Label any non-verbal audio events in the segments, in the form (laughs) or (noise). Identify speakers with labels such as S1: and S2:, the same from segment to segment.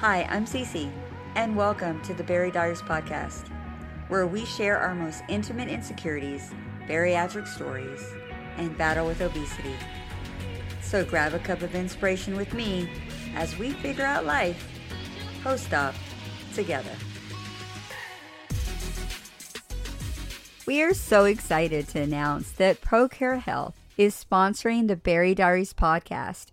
S1: Hi, I'm Cece, and welcome to the Bari Diaries podcast, where we share our most intimate insecurities, bariatric stories, and battle with obesity. So grab a cup of inspiration with me as we figure out life post-op together. We are so excited to announce that ProCare Health is sponsoring the Bari Diaries podcast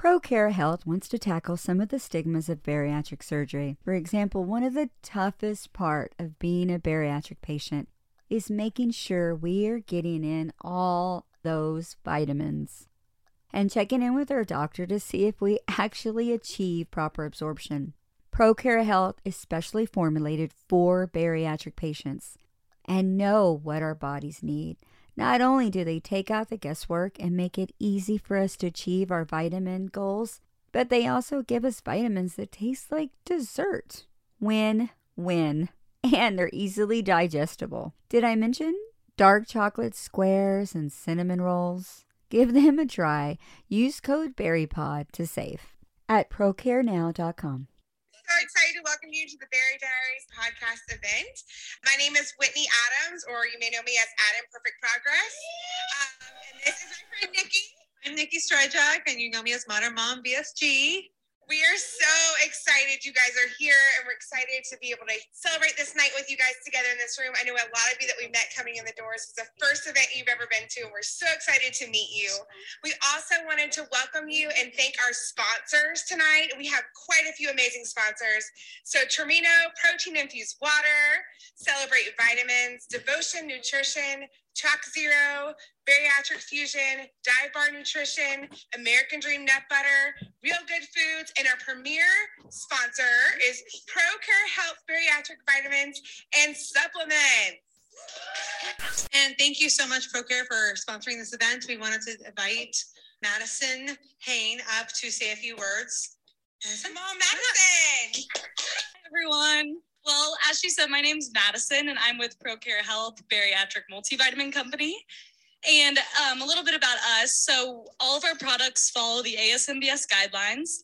S1: ProCare Health wants to tackle some of the stigmas of bariatric surgery. For example, one of the toughest part of being a bariatric patient is making sure we are getting in all those vitamins and checking in with our doctor to see if we (laughs) actually achieve proper absorption. ProCare Health is specially formulated for bariatric patients and know what our bodies need. Not only do they take out the guesswork and make it easy for us to achieve our vitamin goals, but they also give us vitamins that taste like dessert. Win win. (laughs) And they're easily digestible. Did I mention dark chocolate squares and cinnamon rolls? Give them a try. Use code BARIPOD to save at procarenow.com
S2: so excited to welcome you to the Bari Diaries podcast event. My name is Whitney Adams, or you may know me as Adam Perfect Progress. Um, and this is my friend Nikki.
S3: I'm Nikki Stryjak, and you know me as Modern Mom BSG.
S2: We are so excited you guys are here and we're excited to be able to celebrate this night with you guys together in this room. I know a lot of you that we met coming in the doors. It's the first event you've ever been to, and we're so excited to meet you. We also wanted to welcome you and thank our sponsors tonight. We have quite a few amazing sponsors. So Termino Protein Infused Water, Celebrate Vitamins, Devotion Nutrition, Track Zero, Bariatric Fusion, Dive Bar Nutrition, American Dream Nut Butter, Real Good Foods, and our premier sponsor is ProCare Health Bariatric Vitamins and Supplements.
S3: And thank you so much, ProCare, for sponsoring this event. We wanted to invite Madison Hain up to say a few words.
S2: Come on, Madison.
S4: Hi, everyone. Well, as she said, my name's Madison, and I'm with ProCare Health Bariatric Multivitamin Company. And um, a little bit about us. So, all of our products follow the ASMBS guidelines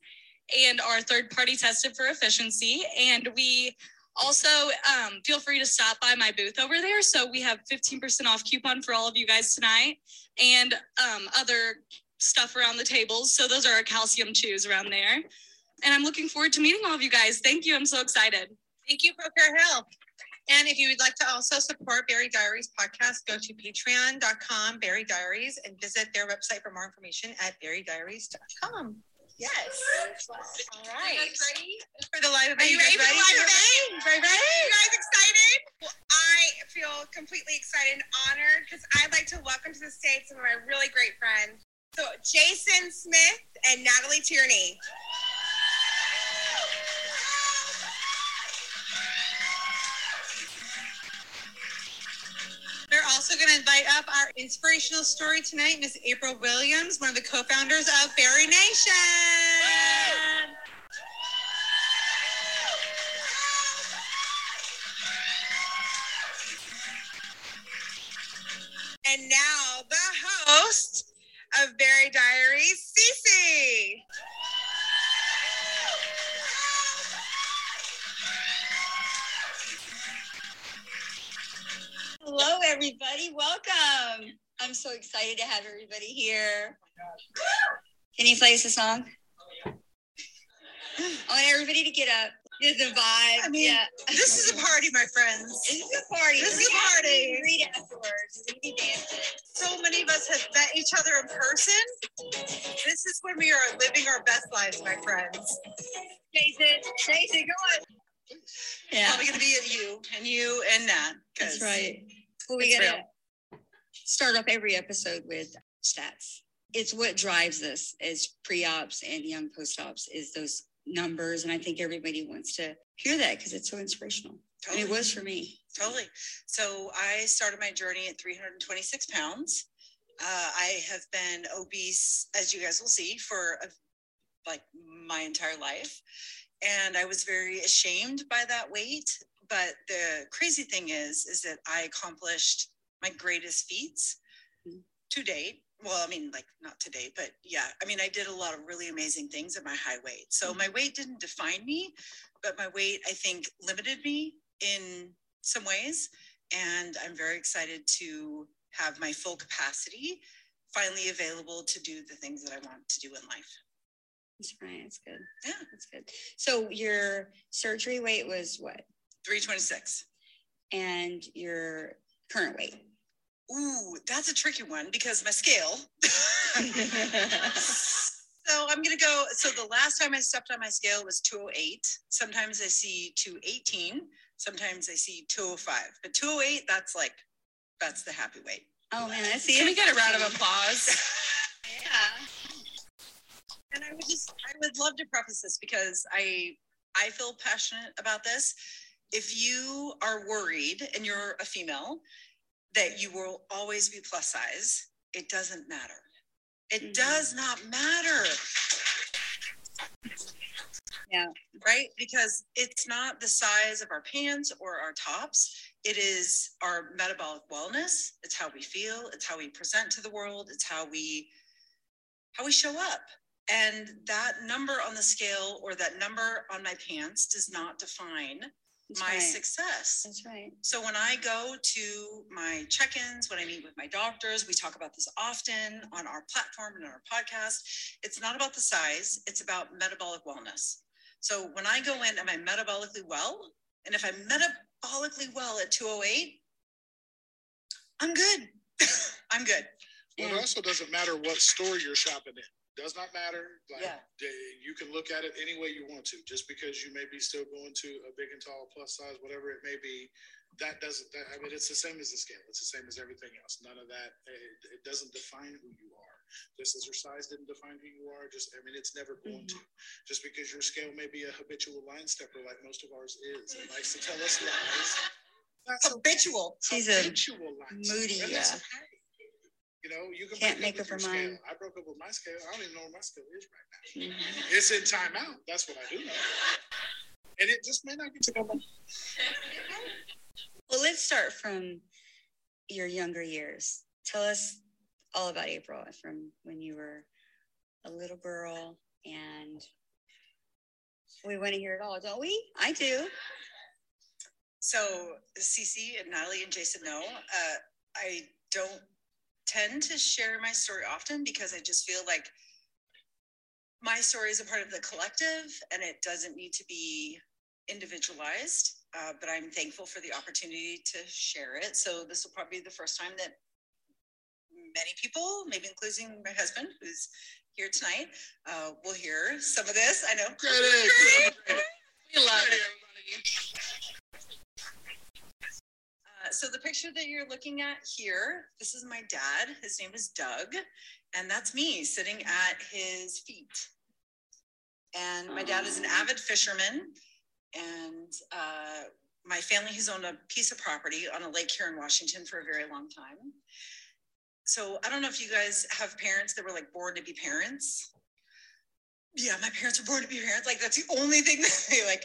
S4: and are third party tested for efficiency. And we also um, feel free to stop by my booth over there. So, we have 15% off coupon for all of you guys tonight and um, other stuff around the tables. So, those are our calcium chews around there. And I'm looking forward to meeting all of you guys. Thank you. I'm so excited.
S3: Thank you, ProCare Health. And if you would like to also support Bari Diaries podcast, go to patreon.com, Bari Diaries, and visit their website for more information at baridiaries.com.
S2: Yes. All right.
S3: You guys ready for the live event?
S2: Are you ready for the live event?
S3: Very ready?
S2: Are you guys excited? Well, I feel completely excited and honored because I'd like to welcome to the stage some of my really great friends. So Jason Smith and Natalie Tierney.
S3: We're also going to invite up our inspirational story tonight, Miss April Williams, one of the co-founders of Bari Nation.
S2: And now the host of Bari Diaries, Cece.
S5: Hello, everybody. Welcome. I'm so excited to have everybody here. Can you play us a song? I want everybody to get up. There's a vibe.
S3: I mean,
S5: yeah.
S3: this is a party, my friends.
S5: This is a party.
S3: This is a party.
S5: Read afterwards. We're dancing.
S3: So many of us have met each other in person. This is when we are living our best lives, my friends.
S5: Jason, Jason, go on. Yeah,
S3: Probably going to be you and you and Nat. 'cause
S5: that's right. Well, we gotta start off every episode with stats. It's what drives us as pre-ops and young post-ops is those numbers, and I think everybody wants to hear that because it's so inspirational. And it was for me.
S6: Totally. So I started my journey at 326 pounds. Uh, I have been obese, as you guys will see, for a, like my entire life. And I was very ashamed by that weight. But the crazy thing is, is that I accomplished my greatest feats
S5: Mhm.
S6: to date well, I mean, like not today, but yeah, I mean, I did a lot of really amazing things at my high weight. So
S1: Mm-hmm.
S6: my weight didn't define me, but my weight, I think, limited me in some ways. And I'm very excited to have my full capacity finally available to do the things that I want to do in life.
S1: That's right. That's good.
S6: Yeah.
S1: That's good. So your surgery weight was what?
S6: 326.
S1: And your current weight?
S6: Ooh, that's a tricky one because my scale. (laughs) so I'm gonna go. So the last time I stepped on my scale was 208. Sometimes I see 218. Sometimes I see 205. But 208, that's like, that's the happy weight.
S1: Oh man, I see.
S4: Can we
S1: it.
S4: get a round of (laughs) applause?
S1: Yeah.
S6: And I would just, I would love to preface this because I, I feel passionate about this. If you are worried and you're a female that you will always be plus size, it doesn't matter. It
S1: Mhm.
S6: does not matter.
S1: Yeah.
S6: Right? Because it's not the size of our pants or our tops. It is our metabolic wellness. It's how we feel. It's how we present to the world. It's how we how we show up. And that number on the scale or that number on my pants does not define
S1: That's
S6: my
S1: right.
S6: success.
S1: That's right.
S6: So when I go to my check-ins, when I meet with my doctors, we talk about this often on our platform and on our podcast. It's not about the size, it's about metabolic wellness. So when I go in, am I metabolically well? And if I'm metabolically well at 208, I'm good. (laughs) I'm good.
S7: Well, it also doesn't matter what store you're shopping in. Does not matter. Like
S6: Yeah.
S7: you can look at it any way you want to. Just because you may be still going to a big and tall plus size, whatever it may be, that doesn't. That, I mean, it's the same as the scale. It's the same as everything else. None of that. It, it doesn't define who you are. Just as your size didn't define who you are. Just I mean, it's never going
S1: Mm-hmm.
S7: to. Just because your scale may be a habitual line stepper like most of ours is, and likes to tell us lies. That's
S6: Habitual.
S1: She's a
S7: habitual line
S1: moody,
S7: okay. You know, you can
S1: Can't make
S7: up
S1: up
S7: with your
S1: mind.
S7: scale. I broke up with my scale. I don't even know where my scale is right now.
S1: Mhm.
S7: It's in timeout. That's what I do know. And it just may not get to go back.
S1: Well, let's start from your younger years. Tell us all about April from when you were a little girl, and we want to hear it all, don't we? I do.
S6: So Cece and Natalie and Jason know, uh, I don't tend to share my story often because I just feel like my story is a part of the collective and it doesn't need to be individualized. Uh, but I'm thankful for the opportunity to share it. So this will probably be the first time that many people, maybe including my husband, who's here tonight, uh, will hear some of this. I know.
S4: We love it.
S6: Uh, so the picture that you're looking at here, this is my dad. His name is Doug, and that's me sitting at his feet. And my dad is an avid fisherman, and uh, my family has owned a piece of property on a lake here in Washington for a very long time. So I don't know if you guys have parents that were like born to be parents. Yeah, my parents were born to be parents. Like that's the only thing (laughs) that they like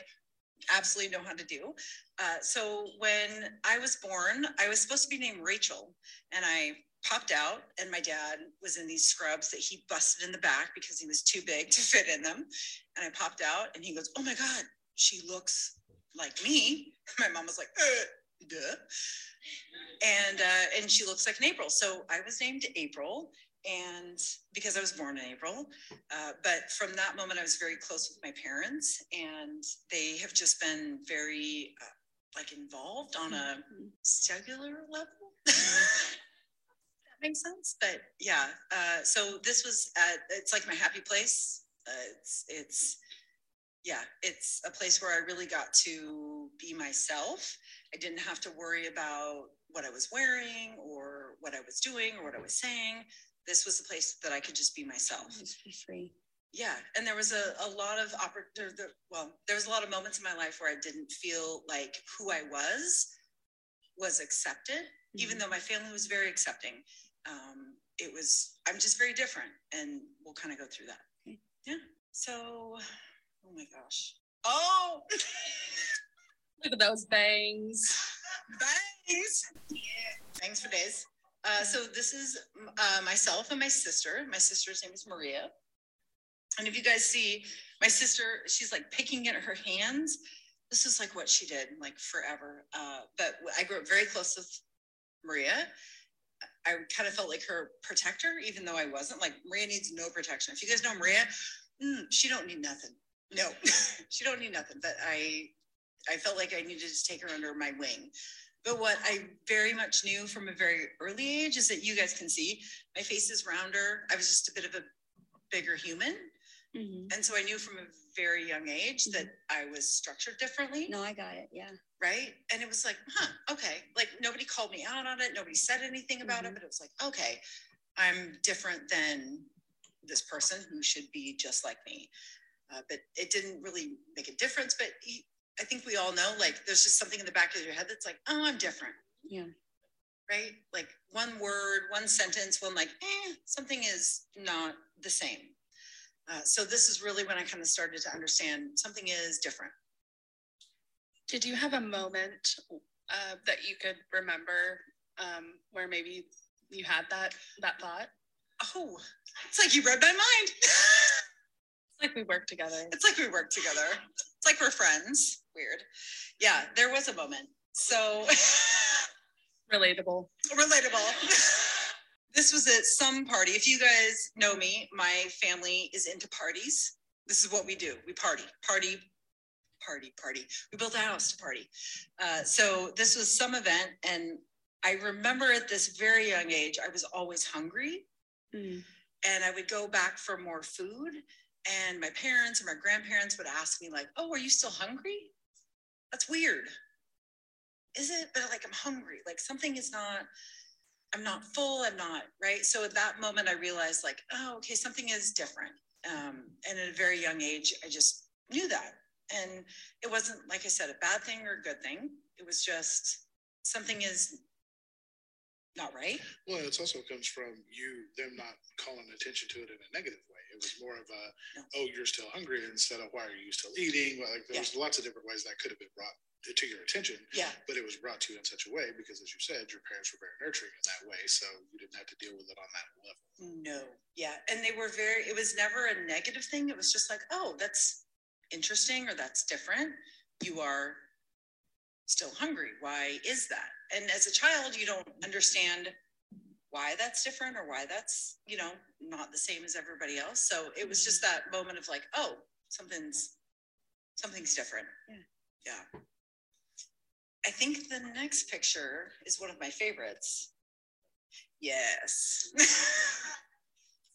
S6: absolutely know how to do. Uh, so when I was born, I was supposed to be named Rachel, and I popped out, and my dad was in these scrubs that he busted in the back because he was too big to (laughs) fit in them. And I popped out, and he goes, "Oh my God, she looks like me." (laughs) My mom was like, uh, "Duh," and uh, and she looks like an April. So I was named April. And because I was born in April, uh, but from that moment, I was very close with my parents, and they have just been very uh, like involved on a cellular level. (laughs) that makes sense. But yeah, uh, so this was at, it's like my happy place. Uh, it's it's yeah, it's a place where I really got to be myself. I didn't have to worry about what I was wearing or what I was doing or what I was saying. This was the place that I could just be myself
S1: Just be free.
S6: yeah and there was a, a lot of oppor- there, there, well there was a lot of moments in my life where i didn't feel like who i was was accepted even though my family was very accepting um, it was i'm just very different and we'll kind of go through that
S1: Okay.
S6: yeah so oh my gosh oh (laughs)
S4: Look at those bangs. (laughs)
S6: bangs Yeah. bangs for days Uh, so this is uh, myself and my sister. My sister's name is Maria. And if you guys see my sister, she's like picking at her hands. This is like what she did like forever. Uh, but I grew up very close with Maria. I kind of felt like her protector, even though I wasn't. Like Maria needs no protection. If you guys know Maria, mm, she don't need nothing. No, (laughs) she don't need nothing. But I, I felt like I needed to take her under my wing. But what I very much knew from a very early age is that you guys can see my face is rounder. I was just a bit of a bigger human.
S1: Mhm.
S6: And so I knew from a very young age that I was structured differently.
S1: No, I got it. Yeah.
S6: Right. And it was like, huh, okay. Like nobody called me out on it. Nobody said anything about it,
S1: Mhm.
S6: but it was like, okay, I'm different than this person who should be just like me. Uh, but it didn't really make a difference. But I think we all know, like, there's just something in the back of your head that's like, oh, I'm different.
S1: Yeah.
S6: Right. Like one word, one sentence, one like, eh, something is not the same. Uh, so this is really when I kind of started to understand something is different.
S5: Did you have a moment uh, that you could remember um, where maybe you had that that thought?
S6: Oh, it's like you read my mind. (laughs)
S5: It's like we work together.
S6: it's like we work together. It's like we're friends. Weird. Yeah, there was a moment. So (laughs)
S5: Relatable.
S6: relatable. (laughs) this was at some party. If you guys know me, my family is into parties. This is what we do. We party, party, party, party. We built a house to party. Uh, so this was some event, and I remember at this very young age, I was always hungry.
S1: Mm.
S6: and I would go back for more food. And my parents and my grandparents would ask me, like, "Oh, are you still hungry?" That's weird. Is it? But like, I'm hungry. Like something is not. I'm not full. I'm not right. So at that moment, I realized, like, oh, okay, something is different. Um, and at a very young age, I just knew that. And it wasn't, like I said, a bad thing or a good thing. It was just something is not right.
S7: Well, it also comes from you them not calling attention to it in a negative way. Was more of a, oh, you're still hungry instead of why are you still eating? Well, Like there was lots of different ways that could have been brought to your attention,
S6: Yeah.
S7: but it was brought to you in such a way because, as you said, your parents were very nurturing in that way, so you didn't have to deal with it on that level.
S6: No, yeah, and they were very. It was never a negative thing. It was just like, oh, that's interesting or that's different. You are still hungry. Why is that? And as a child, you don't understand why that's different or why that's you know not the same as everybody else. So it was just that moment of like, oh, something's something's different.
S1: Yeah.
S6: Yeah. I think the next picture is one of my favorites. Yes. (laughs)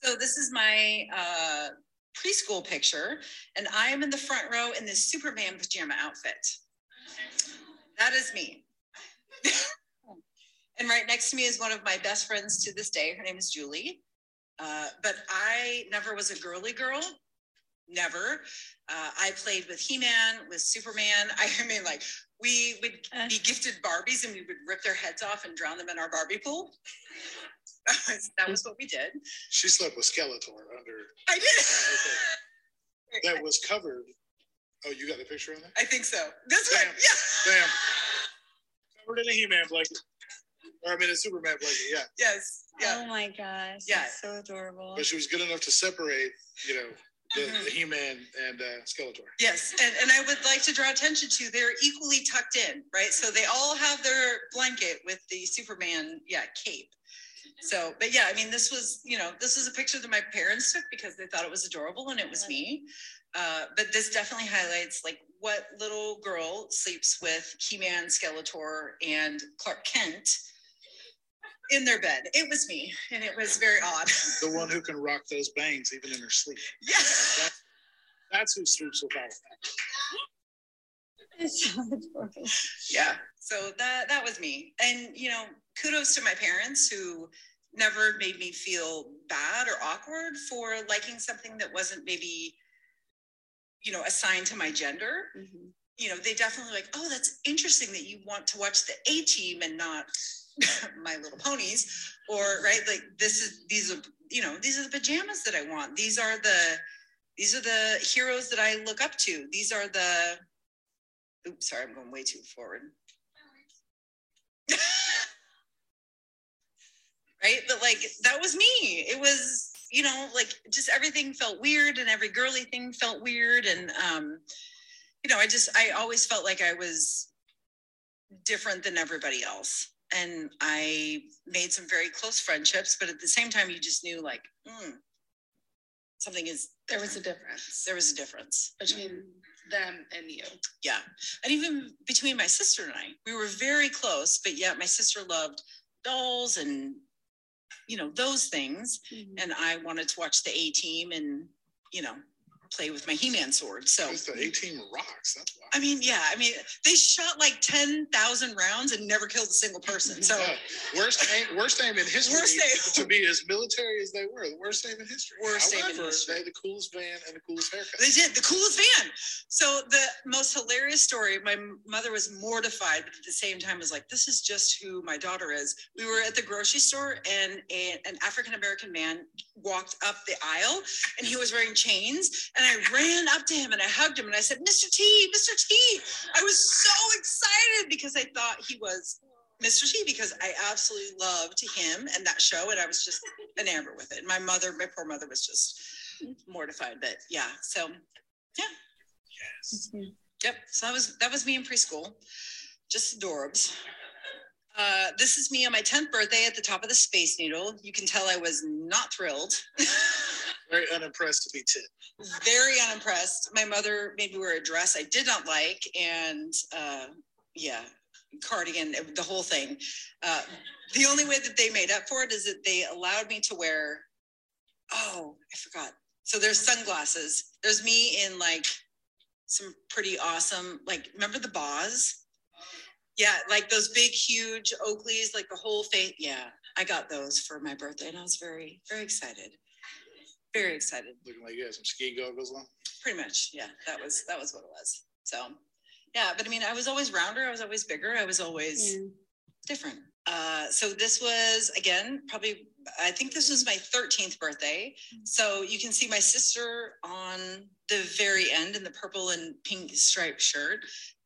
S6: so this is my uh, preschool picture, and I am in the front row in this Superman pajama outfit. That is me. (laughs) and right next to me is one of my best friends to this day. Her name is Julie. Uh, but I never was a girly girl. Never. Uh, I played with He-Man, with Superman. (laughs) I mean, like we would be gifted Barbies and we would rip their heads off and drown them in our Barbie pool. That was, (laughs) that was what we did.
S7: She slept with Skeletor under
S6: I did. (laughs)
S7: that was covered. Oh, you got the picture on there?
S6: I think so. This one, yeah.
S7: Damn. Covered in a He-Man blanket. Or I mean a Superman blanket, yeah.
S6: Yes. Yeah.
S1: Oh my gosh.
S6: Yeah.
S1: so adorable.
S7: But she was good enough to separate, you know, the,
S6: Mhm.
S7: the He-Man and uh, Skeletor.
S6: Yes, and, and I would like to draw attention to they're equally tucked in, right? So they all have their blanket with the Superman, yeah, cape. So, but yeah, I mean, this was, you know, this was a picture that my parents took because they thought it was adorable and it was me. Uh, but this definitely highlights like what little girl sleeps with He-Man, Skeletor, and Clark Kent in their bed. It was me, and it was very odd. (laughs)
S7: The one who can rock those bangs even in her sleep.
S6: yes.
S7: That's, that's who sleeps with all of that.
S1: It's (laughs) so adorable.
S6: yeah so that that was me and you know kudos to my parents who never made me feel bad or awkward for liking something that wasn't maybe you know assigned to my gender
S1: Mhm.
S6: you know they definitely like oh that's interesting that you want to watch the a team and not (laughs) my little ponies or right like this is these are you know these are the pajamas that i want these are the these are the heroes that i look up to these are the oops sorry i'm going way too forward (laughs) right? But like that was me. It was, you know, like just everything felt weird and every girly thing felt weird. And um, you know, I just I always felt like I was different than everybody else. And I made some very close friendships, but at the same time, you just knew like, mm, something is
S5: There was a difference
S6: there was a difference.
S5: between them and you.
S6: Yeah. And even between my sister and I, we were very close, but yet my sister loved dolls and, you know, those things. And I wanted to watch the A team and, you know, play with my He Man sword. So,
S7: the A team rocks. That's why.
S6: I mean, yeah, I mean, they shot like 10,000 rounds and never killed a single person. So,
S7: Yeah. worst aim, worst aim in history
S6: Worst aim.
S7: to be as military as they were. The worst aim in history.
S6: Worst aim in
S7: However,
S6: history.
S7: They had the coolest van and the coolest haircut.
S6: They did the coolest van. So the most hilarious story. My mother was mortified, but at the same time was like, "This is just who my daughter is." We were at the grocery store, and a, an African American man walked up the aisle, and he was wearing chains. And I ran up to him and I hugged him, and I said, "Mr. T, Mr. T." I was so excited because I thought he was. Mr. T, because I absolutely loved him and that show, and I was just enamored with it. My mother, my poor mother, was just mortified, but yeah. So yeah.
S7: Yes.
S6: Yep. So that was that was me in preschool. Just adorbs. Uh, this is me on my 10th birthday at the top of the Space Needle. You can tell I was not thrilled. (laughs)
S7: Very unimpressed to be 10.
S6: Very unimpressed. My mother made me wear a dress I did not like, and uh, yeah, cardigan, the whole thing. Uh, the only way that they made up for it is that they allowed me to wear. Oh, I forgot. So there's sunglasses. There's me in like some pretty awesome, like remember the Boz? Yeah, like those big, huge Oakleys, like the whole face. Yeah, I got those for my birthday, and I was very, very excited. Very excited.
S7: Looking like you had some ski goggles on.
S6: Pretty much, yeah. That was that was what it was. So, yeah, but I mean, I was always rounder. I was always bigger. I was always different. Uh, so this was again probably I think this was my 13th birthday. So you can see my sister on the very end in the purple and pink striped shirt.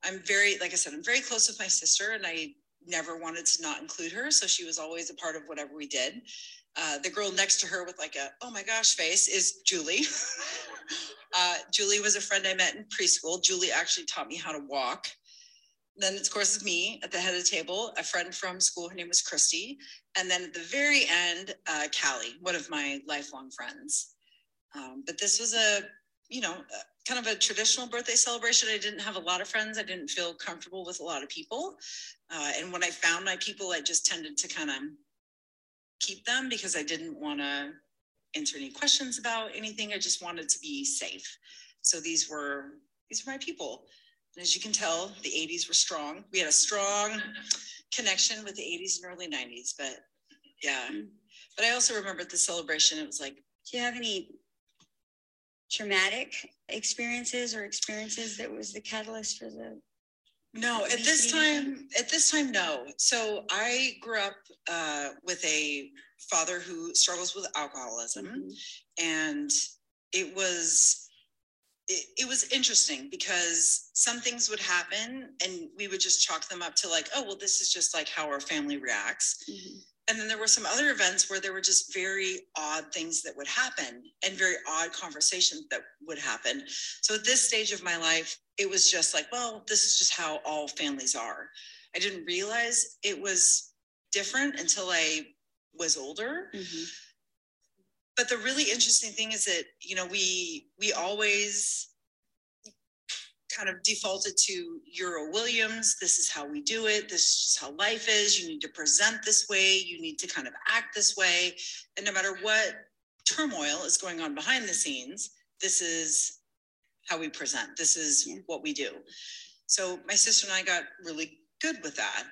S6: I'm very, like I said, I'm very close with my sister, and I never wanted to not include her. So she was always a part of whatever we did. Uh, the girl next to her with like a oh my gosh face is Julie. (laughs) uh, Julie was a friend I met in preschool. Julie actually taught me how to walk. Then, of course, it's me at the head of the table, a friend from school. Her name was Christy. And then at the very end, uh, Callie, one of my lifelong friends. Um, but this was a, you know, uh, kind of a traditional birthday celebration. I didn't have a lot of friends. I didn't feel comfortable with a lot of people. Uh, and when I found my people, I just tended to kind of keep them because I didn't want to answer any questions about anything. I just wanted to be safe. So these were these were my people. And as you can tell, the 80s were strong. We had a strong connection with the 80s and early 90s. But yeah. Mm-hmm. But I also remember at the celebration, it was like,
S1: Do you have any traumatic experiences or experiences that was the catalyst for the?
S6: No, at this time, at this time, no. So I grew up uh, with a father who struggles with alcoholism,
S1: Mhm.
S6: and it was it, it was interesting because some things would happen and we would just chalk them up to like oh well this is just like how our family reacts
S1: Mhm.
S6: and then there were some other events where there were just very odd things that would happen and very odd conversations that would happen. So at this stage of my life, it was just like, well, this is just how all families are. I didn't realize it was different until I was older.
S1: Mhm.
S6: But the really interesting thing is that, you know, we we always kind of defaulted to Euro Williams. This is how we do it. This is how life is. You need to present this way. You need to kind of act this way. And no matter what turmoil is going on behind the scenes, this is how we present. This is
S1: Yeah.
S6: what we do. So my sister and I got really good with that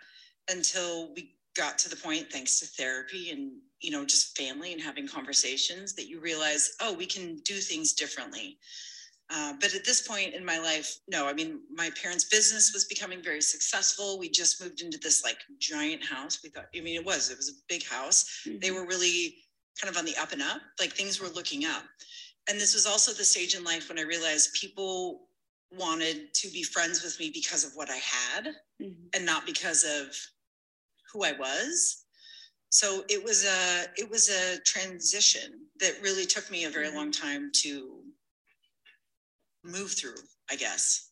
S6: until we got to the point, thanks to therapy and you know just family and having conversations, that you realize, oh, we can do things differently. Uh, but at this point in my life, no, I mean, my parents' business was becoming very successful. We just moved into this like giant house. We thought, I mean, it was, it was a big house. They
S1: Mhm.
S6: were really kind of on the up and up, like things were looking up. And this was also the stage in life when I realized people wanted to be friends with me because of what I had
S1: Mhm.
S6: and not because of who I was. so it was a it was a transition that really took me a very long time to move through, I guess.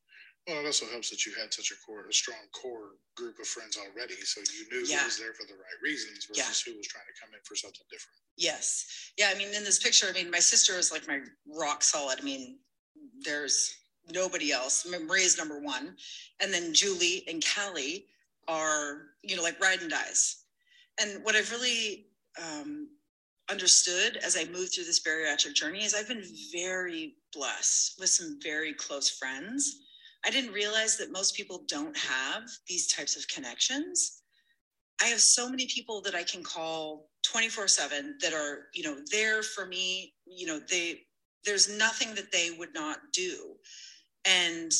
S7: Well, it also helps that you had such a core, a strong core group of friends already, so you knew
S6: Yeah.
S7: who was there for the right reasons
S6: Yeah.
S7: versus who was trying to come in for something different.
S6: Yes. Yeah. I mean, in this picture, I mean, my sister is like my rock solid. I mean, there's nobody else. Maria's number one. And then Julie and Callie are, you know, like ride and dies. And what I've really um, understood as I moved through this bariatric journey is I've been very blessed with some very close friends. I didn't realize that most people don't have these types of connections. I have so many people that I can call 24 7 that are, you know, there for me. You know, they, there's nothing that they would not do. And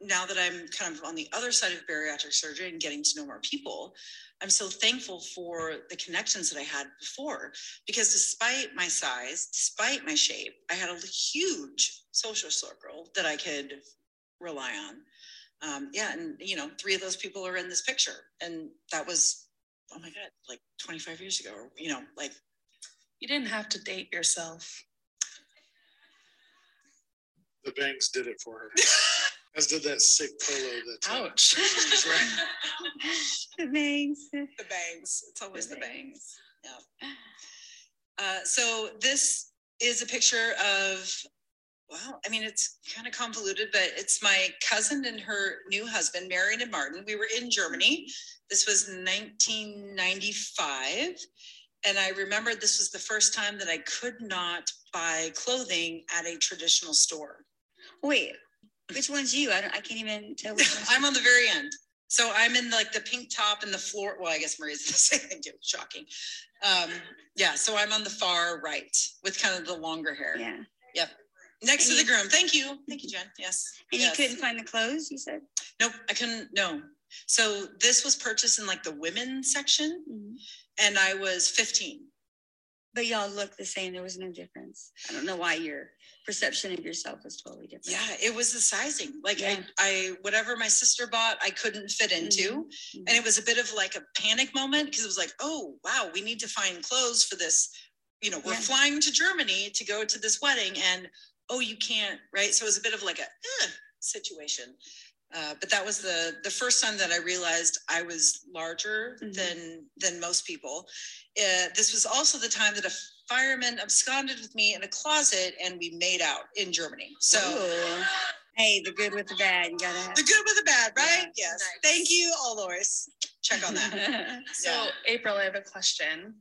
S6: now that I'm kind of on the other side of bariatric surgery and getting to know more people, I'm so thankful for the connections that I had before because despite my size, despite my shape, I had a huge social circle that I could rely on. Um, yeah, and you know, three of those people are in this picture, and that was, oh my god, like 25 years ago. Or, you know, like
S5: You didn't have to date yourself.
S7: The banks did it for her. (laughs) As did that sick polo that. uh,
S5: Ouch.
S7: she's wearing.
S1: Thanks. (laughs)
S6: the bangs. It's always
S1: The
S6: the bangs. Yeah. Uh, so this is a picture of, well, I mean, it's kind of convoluted, but it's my cousin and her new husband, Marion and Martin. We were in Germany. This was 1995. And I remember this was the first time that I could not buy clothing at a traditional store.
S1: Wait, which one's you? I don't. I can't even tell. Which (laughs) one's
S6: I'm on the very end. So I'm in like the pink top and the floor. Well, I guess Maria's the same thing too. Shocking. Um, yeah. So I'm on the far right with kind of the longer hair.
S1: yeah.
S6: Yep. Next
S1: And
S6: to
S1: you-
S6: the groom. Thank you. Thank you, Jen. Yes.
S1: And
S6: yes.
S1: you couldn't find the clothes. You said.
S6: Nope. I couldn't. No. So this was purchased in like the women's section,
S1: Mhm.
S6: and I was 15.
S1: But y'all look the same. There was no difference. I don't know why your perception of yourself was totally different.
S6: Yeah, it was the sizing. Like
S1: Yeah.
S6: I, I, whatever my sister bought, I couldn't fit into.
S1: Mhm.
S6: And it was a bit of like a panic moment because it was like, oh, wow, we need to find clothes for this. You know, we're
S1: Yeah.
S6: flying to Germany to go to this wedding, and oh, you can't, right? So it was a bit of like a eh, situation. Uh, but that was the the first time that I realized I was larger
S1: Mhm.
S6: than than most people. Uh, this was also the time that a fireman absconded with me in a closet, and we made out in Germany. So.
S1: Ooh. Hey, the good with the bad. You gotta have.
S6: The good with the bad, right?
S1: Yeah.
S6: Yes.
S5: Nice.
S6: Thank you, all Lois. Check on that. (laughs)
S5: So,
S6: Yeah.
S5: April, I have a question.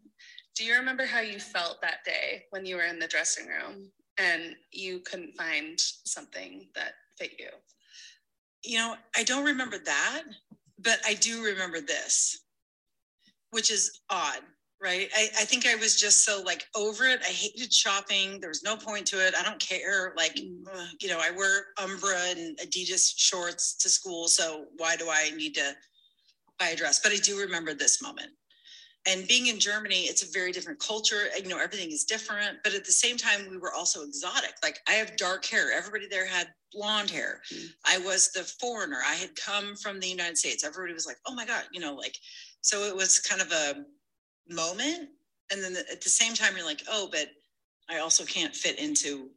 S5: Do you remember how you felt that day when you were in the dressing room and you couldn't find something that fit you?
S6: You know, I don't remember that, but I do remember this, which is odd, right? I, I think I was just so like over it. I hated shopping. There was no point to it. I don't care. Like, mm. ugh, you know, I wear Umbro and Adidas shorts to school. So why do I need to buy a dress? But I do remember this moment. And being in Germany, it's a very different culture. You know, everything is different, but at the same time, we were also exotic. Like I have dark hair. Everybody there had blonde hair. I was the foreigner. I had come from the United States. Everybody was like, "Oh my god," you know, like. So it was kind of a moment, and then at the same time, you're like, "Oh, but I also can't fit into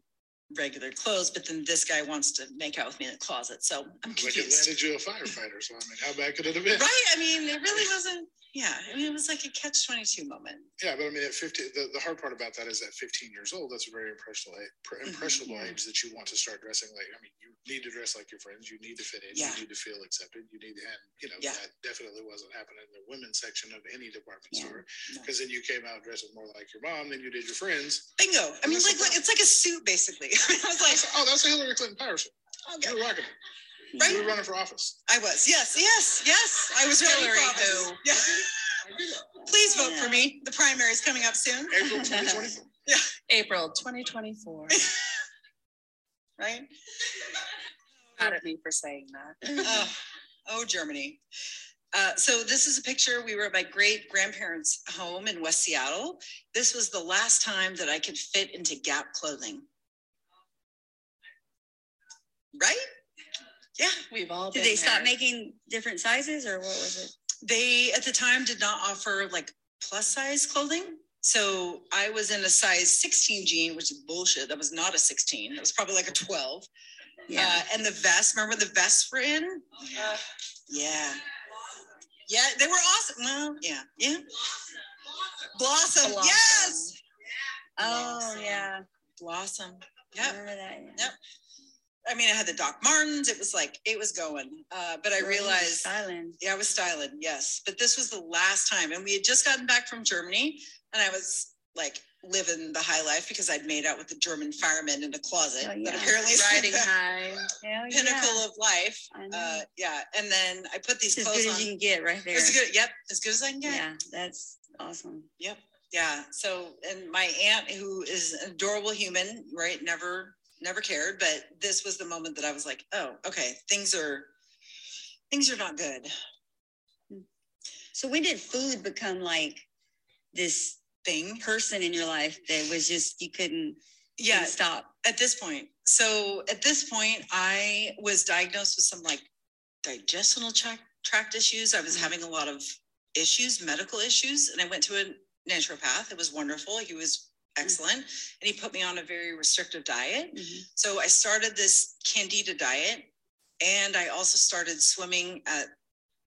S6: regular clothes." But then this guy wants to make out with me in the closet, so I'm
S7: Like it
S6: confused.
S7: landed you a firefighter. So I mean, how bad could it have been?
S6: Right? I mean, it really wasn't. Yeah, I mean, it was like a catch twenty two moment.
S7: Yeah, but I mean, at 50, the, the hard part about that is at 15 years old, that's a very impressionable,
S6: Mhm,
S7: impressionable
S1: yeah.
S7: age that you want to start dressing like. I mean, you need to dress like your friends. You need to fit in.
S6: Yeah.
S7: You need to feel accepted. You need, to, and you know,
S6: Yeah.
S7: that definitely wasn't happening in the women's section of any department store.
S6: No.
S7: Because then you came out dressing more like your mom than you did your friends.
S6: Bingo. I mean, like, like it's like a suit basically. (laughs) I was like,
S7: Oh, that's a Hillary Clinton power suit.
S6: okay.
S7: You were rocking it.
S6: Right.
S7: You were running for office.
S6: I was. Yes, yes, yes. I was running
S5: Hillary
S6: for office.
S5: who?
S6: Yeah. Please vote for me. The primary is coming up soon,
S7: April (laughs) 2024.
S5: April 2024. (laughs)
S6: right?
S5: Mad at me for saying that.
S6: oh, oh, Germany. Uh, so this is a picture. We were at my great grandparents' home in West Seattle. This was the last time that I could fit into Gap clothing. Right? Yeah.
S5: We've all
S1: Did they stop
S5: there.
S1: making different sizes, or what was it?
S6: They at the time did not offer like plus size clothing. So I was in a size 16 jean, which is bullshit. That was not a 16. That was probably like a 12.
S1: Yeah.
S6: Uh, and the vest, remember the vests were in?
S5: Uh,
S6: Yeah. Yeah, they were awesome. Well, yeah, yeah. Blossom.
S1: Blossom.
S6: Yes.
S1: oh yeah.
S6: Blossom. Yep.
S1: Remember that? yeah.
S6: Yep. I mean, I had the Doc Martens. It was like, it was going. Uh, but I realized
S1: styling.
S6: Yeah, I was styling, yes. But this was the last time. And we had just gotten back from Germany and I was like living the high life because I'd made out with the German fireman in a closet
S1: Oh,
S6: that
S1: yeah.
S6: apparently is
S5: riding high.
S1: Hell
S6: pinnacle
S1: yeah.
S6: of life. Uh, yeah. And then I put these
S1: It's as
S6: clothes
S1: good
S6: on.
S1: as you can get right there.
S6: As good, yep, as good as I can get.
S1: Yeah, that's awesome.
S6: Yep. Yeah. So, and my aunt, who is an adorable human, right? Never, never cared. But this was the moment that I was like, oh, okay, things are, things are not good.
S1: So when did food become like this
S6: Thing.
S1: person in your life that was just you couldn't,
S6: Yeah.
S1: couldn't stop?
S6: at this point. So at this point, I was diagnosed with some like digestional tract, tract issues. I was
S1: Mhm.
S6: having a lot of issues, medical issues, and I went to a naturopath. It was wonderful. He was excellent, and he put me on a very restrictive diet.
S1: Mhm.
S6: So I started this candida diet, and I also started swimming at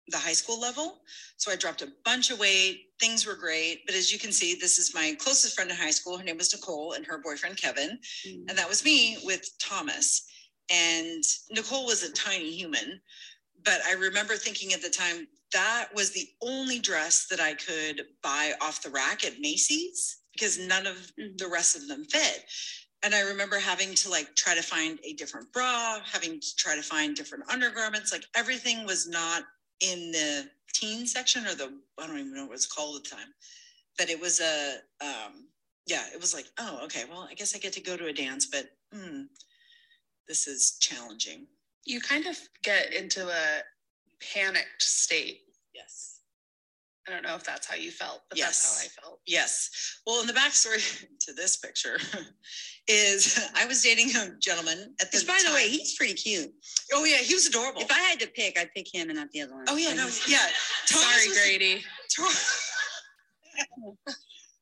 S6: the high school level. So I dropped a bunch of weight. Things were great. But as you can see, this is my closest friend in high school. Her name was Nicole, and her boyfriend Kevin.
S1: Mhm.
S6: And that was me with Thomas. And Nicole was a tiny human. But I remember thinking at the time that was the only dress that I could buy off the rack at Macy's because none of
S1: Mhm.
S6: the rest of them fit. And I remember having to like try to find a different bra, having to try to find different undergarments. Like everything was not in the teen section or the, I don't even know what it's called at the time. But it was a, um, yeah, it was like, oh, okay, well, I guess I get to go to a dance, but hmm, this is challenging.
S5: You kind of get into a panicked state.
S6: Yes.
S5: I don't know if that's how you felt, but that's how I felt.
S6: Yes. Well, and the backstory (laughs) to this picture (laughs) is (laughs) I was dating a gentleman at the
S1: Which, by the way, he's pretty cute.
S6: oh yeah, he was adorable.
S1: If I had to pick, I'd pick him and not the other one.
S6: oh yeah,
S1: Like,
S6: no, yeah. Thomas
S5: Sorry,
S6: was-
S5: Grady.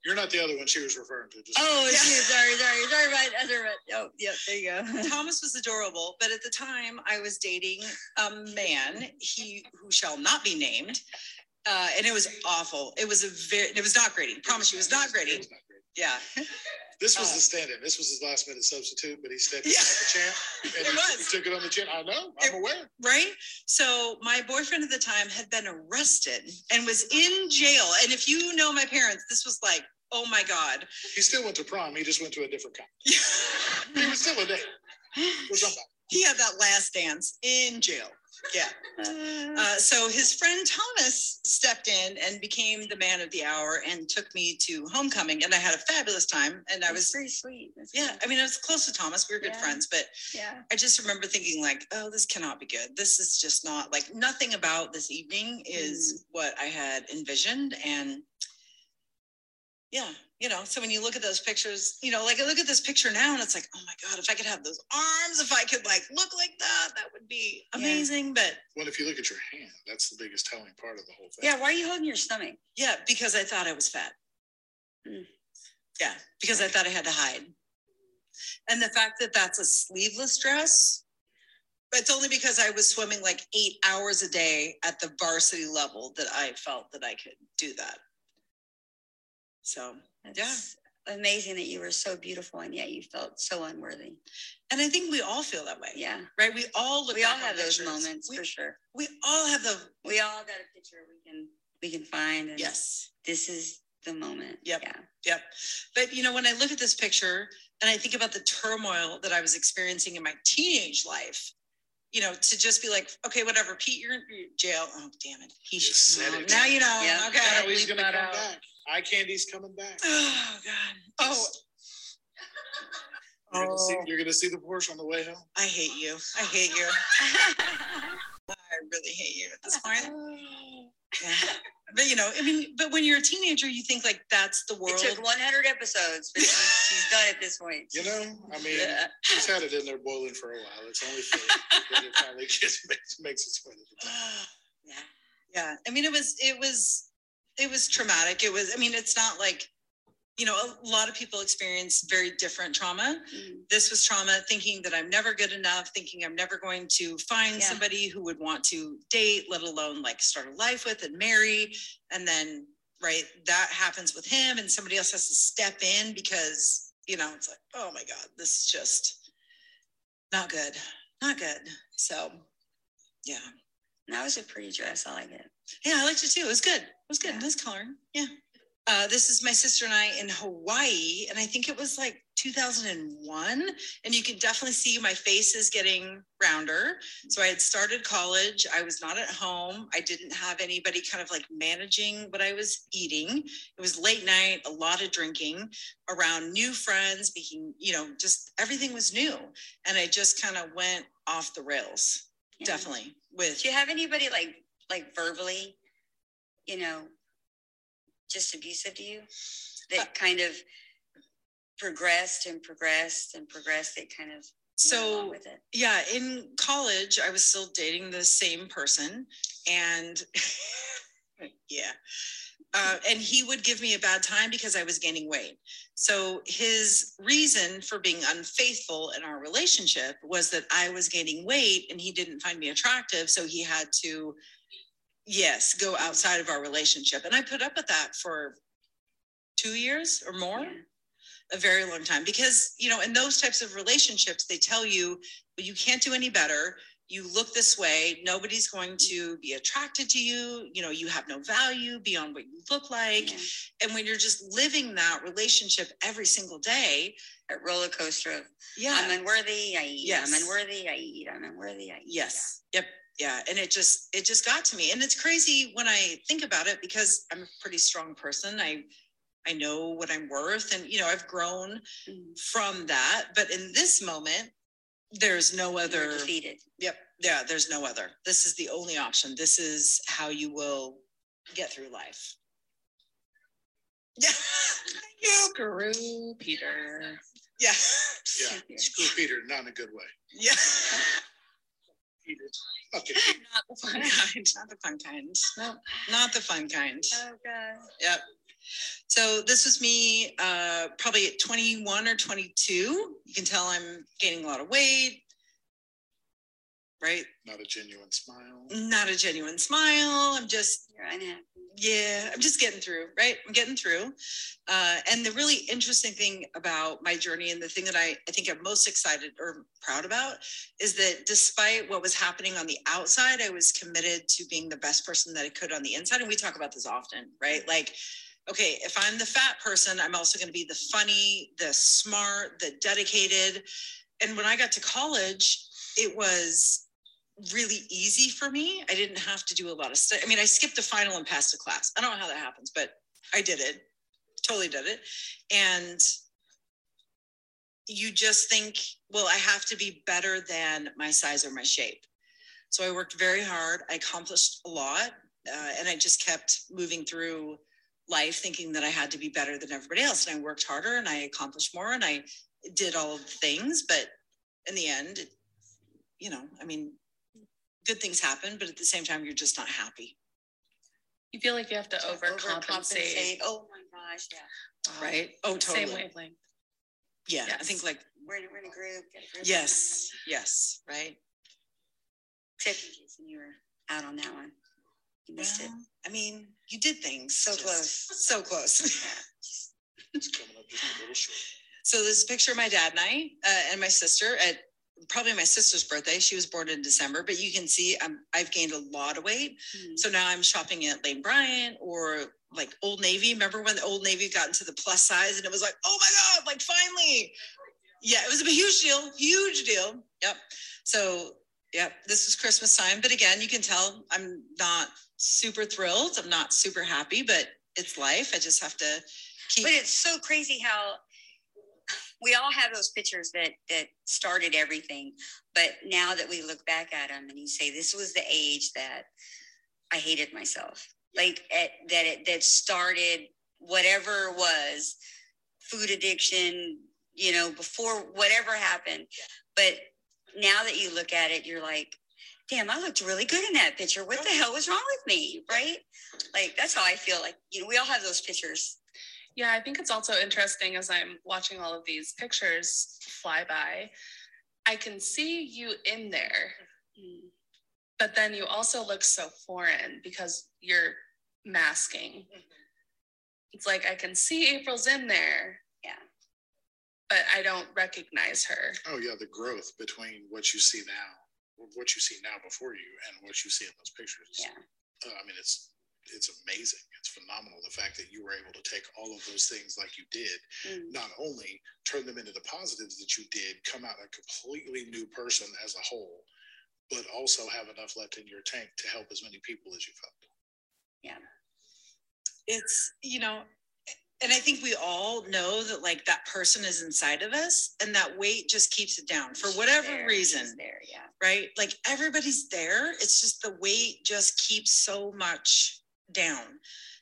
S7: You're not the other one she was referring to. Just
S1: Oh,
S6: Yeah.
S1: it's. Sorry, sorry, sorry about other. Oh, yep. There you go.
S6: Thomas was adorable, but at the time I was dating a man, he who shall not be named. Uh, and it was awful. It was a very, it was not Grady. Promise you, it was not
S7: It
S6: Grady.
S7: was not great.
S6: Yeah. (laughs)
S7: This was
S6: Uh,
S7: the stand-in. This was his last minute substitute, but he stepped
S6: Yeah.
S7: like a champ. And he
S6: was.
S7: took it on the chin. I know. I'm
S6: It-
S7: aware.
S6: right? So my boyfriend at the time had been arrested and was in jail. And if you know my parents, this was like, oh my God.
S7: He still went to prom. He just went to a different kind. (laughs) He was still a date for somebody.
S6: he had that last dance in jail. Yeah. Uh, so his friend Thomas stepped in and became the man of the hour and took me to homecoming. And I had a fabulous time. And I was,
S1: pretty sweet. That's
S6: yeah,
S1: good.
S6: I mean, I was close to Thomas. We were good
S1: Yeah.
S6: friends, but
S1: yeah.
S6: I just remember thinking like, oh, this cannot be good. This is just not like nothing about this evening is what I had envisioned. And yeah, you know, so when you look at those pictures, you know, like I look at this picture now and it's like, oh my God, if I could have those arms, if I could like look like that, that would be
S1: Yeah.
S6: amazing. But
S7: Well, if you look at your hand, that's the biggest telling part of the whole thing.
S1: Yeah. Why are you holding your stomach?
S6: yeah, because I thought I was fat.
S1: Mm.
S6: Yeah, because I thought I had to hide. And the fact that that's a sleeveless dress, but it's only because I was swimming like eight hours a day at the varsity level that I felt that I could do that. So,
S1: That's amazing that you were so beautiful and yet you felt so unworthy.
S6: and I think we all feel that way,
S1: Yeah.
S6: right? We all look.
S1: We all have those
S6: pictures.
S1: moments
S6: We,
S1: for sure.
S6: we all have the
S1: We all got a picture we can we can find and
S6: yes.
S1: this is the moment.
S6: Yep.
S1: Yeah.
S6: Yep. But you know, when I look at this picture and I think about the turmoil that I was experiencing in my teenage life, you know, to just be like, okay, whatever, Pete, you're in jail. Oh, damn it. He
S7: You
S6: should
S7: said it.
S6: Now you know.
S1: Yeah.
S6: Okay.
S7: Now he's
S5: Bleep
S7: gonna come
S5: out.
S7: back. Eye candy's coming back. (sighs)
S6: Oh God. Oh,
S7: You're gonna, see,
S6: Oh.
S7: you're gonna see the Porsche on the way home.
S6: I hate you. I hate you. (laughs) I really hate you at this point. Yeah. (laughs) (sighs) But you know, I mean, but when you're a teenager, you think like that's the
S1: It
S6: world.
S1: took 100 episodes, but she's, she's done at this point.
S7: You know, I mean,
S6: Yeah.
S7: she's had it in there boiling for a while. It's only fair that (laughs) it finally gets, makes, makes its way to the top. (sighs)
S6: yeah. Yeah. I mean, it was, it was, it was traumatic. It was, I mean, it's not like, you know, a lot of people experience very different trauma.
S1: Mm.
S6: This was trauma, thinking that I'm never good enough, thinking I'm never going to find
S1: Yeah.
S6: somebody who would want to date, let alone like start a life with and marry. And then, right, that happens with him, and somebody else has to step in because, you know, it's like, oh my God, this is just not good, not good. So, yeah.
S1: That was a pretty dress. I like it.
S6: Yeah, I liked it too. It was good. It was good.
S1: Yeah.
S6: Nice coloring. Yeah. Uh, this is my sister and I in Hawaii, and I think it was like 2001. And you can definitely see my face is getting rounder. So I had started college. I was not at home. I didn't have anybody kind of like managing what I was eating. It was late night, a lot of drinking around new friends, making, you know, just everything was new. And I just kind of went off the rails,
S1: Yeah.
S6: definitely. With
S1: Do you have anybody like like verbally, you know, just abusive to you that
S6: Uh,
S1: kind of progressed and progressed and progressed that kind of
S6: so
S1: with it?
S6: yeah in college i was still dating the same person and (laughs) yeah uh, and he would give me a bad time because i was gaining weight so his reason for being unfaithful in our relationship was that i was gaining weight and he didn't find me attractive so he had to yes go outside of our relationship and i put up with that for two years or more
S1: Yeah.
S6: a very long time because you know in those types of relationships they tell you well, you can't do any better you look this way nobody's going mm-hmm. to be attracted to you you know you have no value beyond what you look like
S1: Yeah.
S6: and when you're just living that relationship every single day
S1: A roller coaster of
S6: yeah
S1: I'm unworthy, I eat.
S6: Yes.
S1: I'm unworthy, I eat. I'm unworthy, I eat.
S6: yes yep yeah and it just it just got to me and it's crazy when i think about it because i'm a pretty strong person i i know what i'm worth and you know i've grown
S1: Mm.
S6: from that but in this moment there's no
S1: You're
S6: other
S1: defeated.
S6: Yep. Yeah, there's no other. This is the only option. This is how you will get through life. (laughs) Yeah. Thank you.
S5: Screw Peter.
S6: Yeah.
S7: Yeah, screw Peter, not in a good way.
S6: Yeah. (laughs)
S7: Peter. Okay. (laughs)
S5: Not the fun kind.
S6: Not the fun kind. No, not the fun kind.
S1: Oh god.
S6: Yep. So this was me uh, probably at 21 or 22. You can tell I'm gaining a lot of weight. Right?
S7: Not a genuine smile.
S6: Not a genuine smile. I'm just
S1: You're unhappy.
S6: Yeah i'm just getting through right? I'm getting through. Uh, and the really interesting thing about my journey and the thing that I, I think i'm most excited or proud about is that despite what was happening on the outside i was committed to being the best person that i could on the inside. And we talk about this often right? Like okay if i'm the fat person i'm also going to be the funny the smart the dedicated. And when i got to college it was really easy for me. I didn't have to do a lot of stuff. I mean, I skipped a final and passed a class. I don't know how that happens, but I did it. Totally did it. And you just think, well, I have to be better than my size or my shape. So I worked very hard. I accomplished a lot. Uh, and I just kept moving through life thinking that I had to be better than everybody else. And I worked harder and I accomplished more and I did all of the things. But in the end, you know, I mean, good things happen, but at the same time, you're just not happy,
S5: You feel like you have to overcompensate.
S1: Overcompensate. Oh my gosh, yeah.
S6: Right? Oh, totally.
S5: Same wavelength.
S6: Yeah, I think like
S1: We're, we're in a group. get a group.
S6: yes, yes, right.
S1: Except for Jason, you were out on that one. You missed it.
S6: I mean, you did things
S1: So
S6: just
S1: close.
S6: so close.
S7: It's coming up just a little short.
S6: so this picture of my dad and I uh, and my sister at probably my sister's birthday. She was born in December, but you can see I'm, I've gained a lot of weight.
S1: Mhm.
S6: So now I'm shopping at Lane Bryant or like Old Navy. Remember when the Old Navy got into the plus size and it was like, oh my God, like finally. Yeah, it was a huge deal, huge deal. Yep. So, yep, this is Christmas time. But again, you can tell I'm not super thrilled. I'm not super happy, but it's life. I just have to keep.
S1: But it's so crazy how we all have those pictures that that started everything. But now that we look back at them and you say, this was the age that I hated myself. Like at, that it that started whatever was, food addiction, you know, before whatever happened. But now that you look at it, you're like, damn, I looked really good in that picture. What the hell was wrong with me? Right? Like that's how I feel. Like you know, we all have those pictures.
S5: Yeah, I think it's also interesting as I'm watching all of these pictures fly by. I can see you in there, but then you also look so foreign because you're masking. It's like I can see April's in there.
S1: Yeah.
S5: But I don't recognize her.
S7: Oh yeah, the growth between what you see now, what you see now before you, and what you see in those pictures.
S1: Yeah.
S7: Uh, I mean, it's it's amazing. It's phenomenal the fact that you were able to take all of those things like you did,
S1: Mm.
S7: not only turn them into the positives that you did, come out a completely new person as a whole, but also have enough left in your tank to help as many people as you felt. Yeah.
S6: It's you know and i think we all know that like that person is inside of us and that weight just keeps it down for whatever
S1: there,
S6: reason
S1: there, yeah.
S6: right like everybody's there it's just the weight just keeps so much down.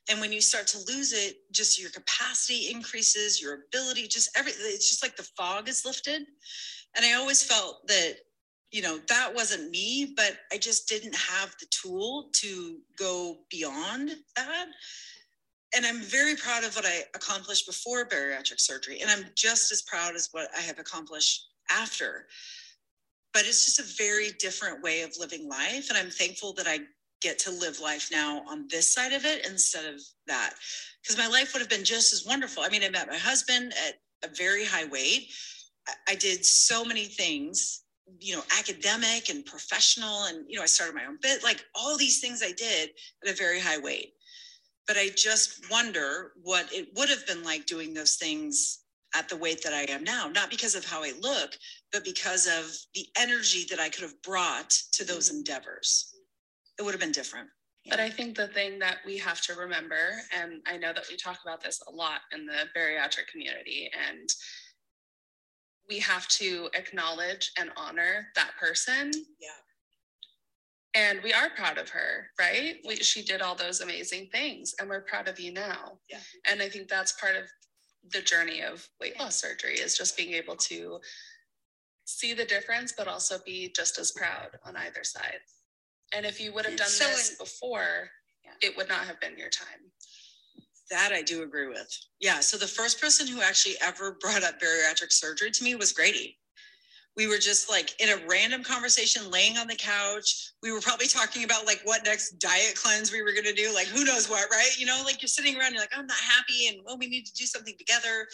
S6: And when you start to lose it just your capacity increases your ability just everything it's just like the fog is lifted. And i always felt that you know that wasn't me but i just didn't have the tool to go beyond that. And I'm very proud of what I accomplished before bariatric surgery, and I'm just as proud as what I have accomplished after. But it's just a very different way of living life, and I'm thankful that I get to live life now on this side of it instead of that, because my life would have been just as wonderful. I mean, I met my husband at a very high weight. I- did so many things you know academic and professional and you know i started my own bit like all these things i did at a very high weight but I just wonder what it would have been like doing those things at the weight that I am now, not because of how I look, but because of the energy that I could have brought to those mm-hmm. endeavors. It would have been different.
S5: But I think the thing that we have to remember, and I know that we talk about this a lot in the bariatric community, and we have to acknowledge and honor that person.
S6: Yeah.
S5: And we are proud of her, right? We, she did all those amazing things, and we're proud of you now.
S6: Yeah.
S5: And I think that's part of the journey of weight loss surgery is just being able to see the difference, but also be just as proud on either side. And if you would have done
S1: So
S5: this
S1: in-
S5: before,
S1: Yeah.
S5: it would not have been your time.
S6: That I do agree with. Yeah. So the first person who actually ever (laughs) brought up bariatric surgery to me was Grady. We were just like in a random conversation laying on the couch. We were probably talking about like what next diet cleanse we were going to do, like who knows what, right? You know, like you're sitting around, you're like, I'm not happy, and well, we need to do something together.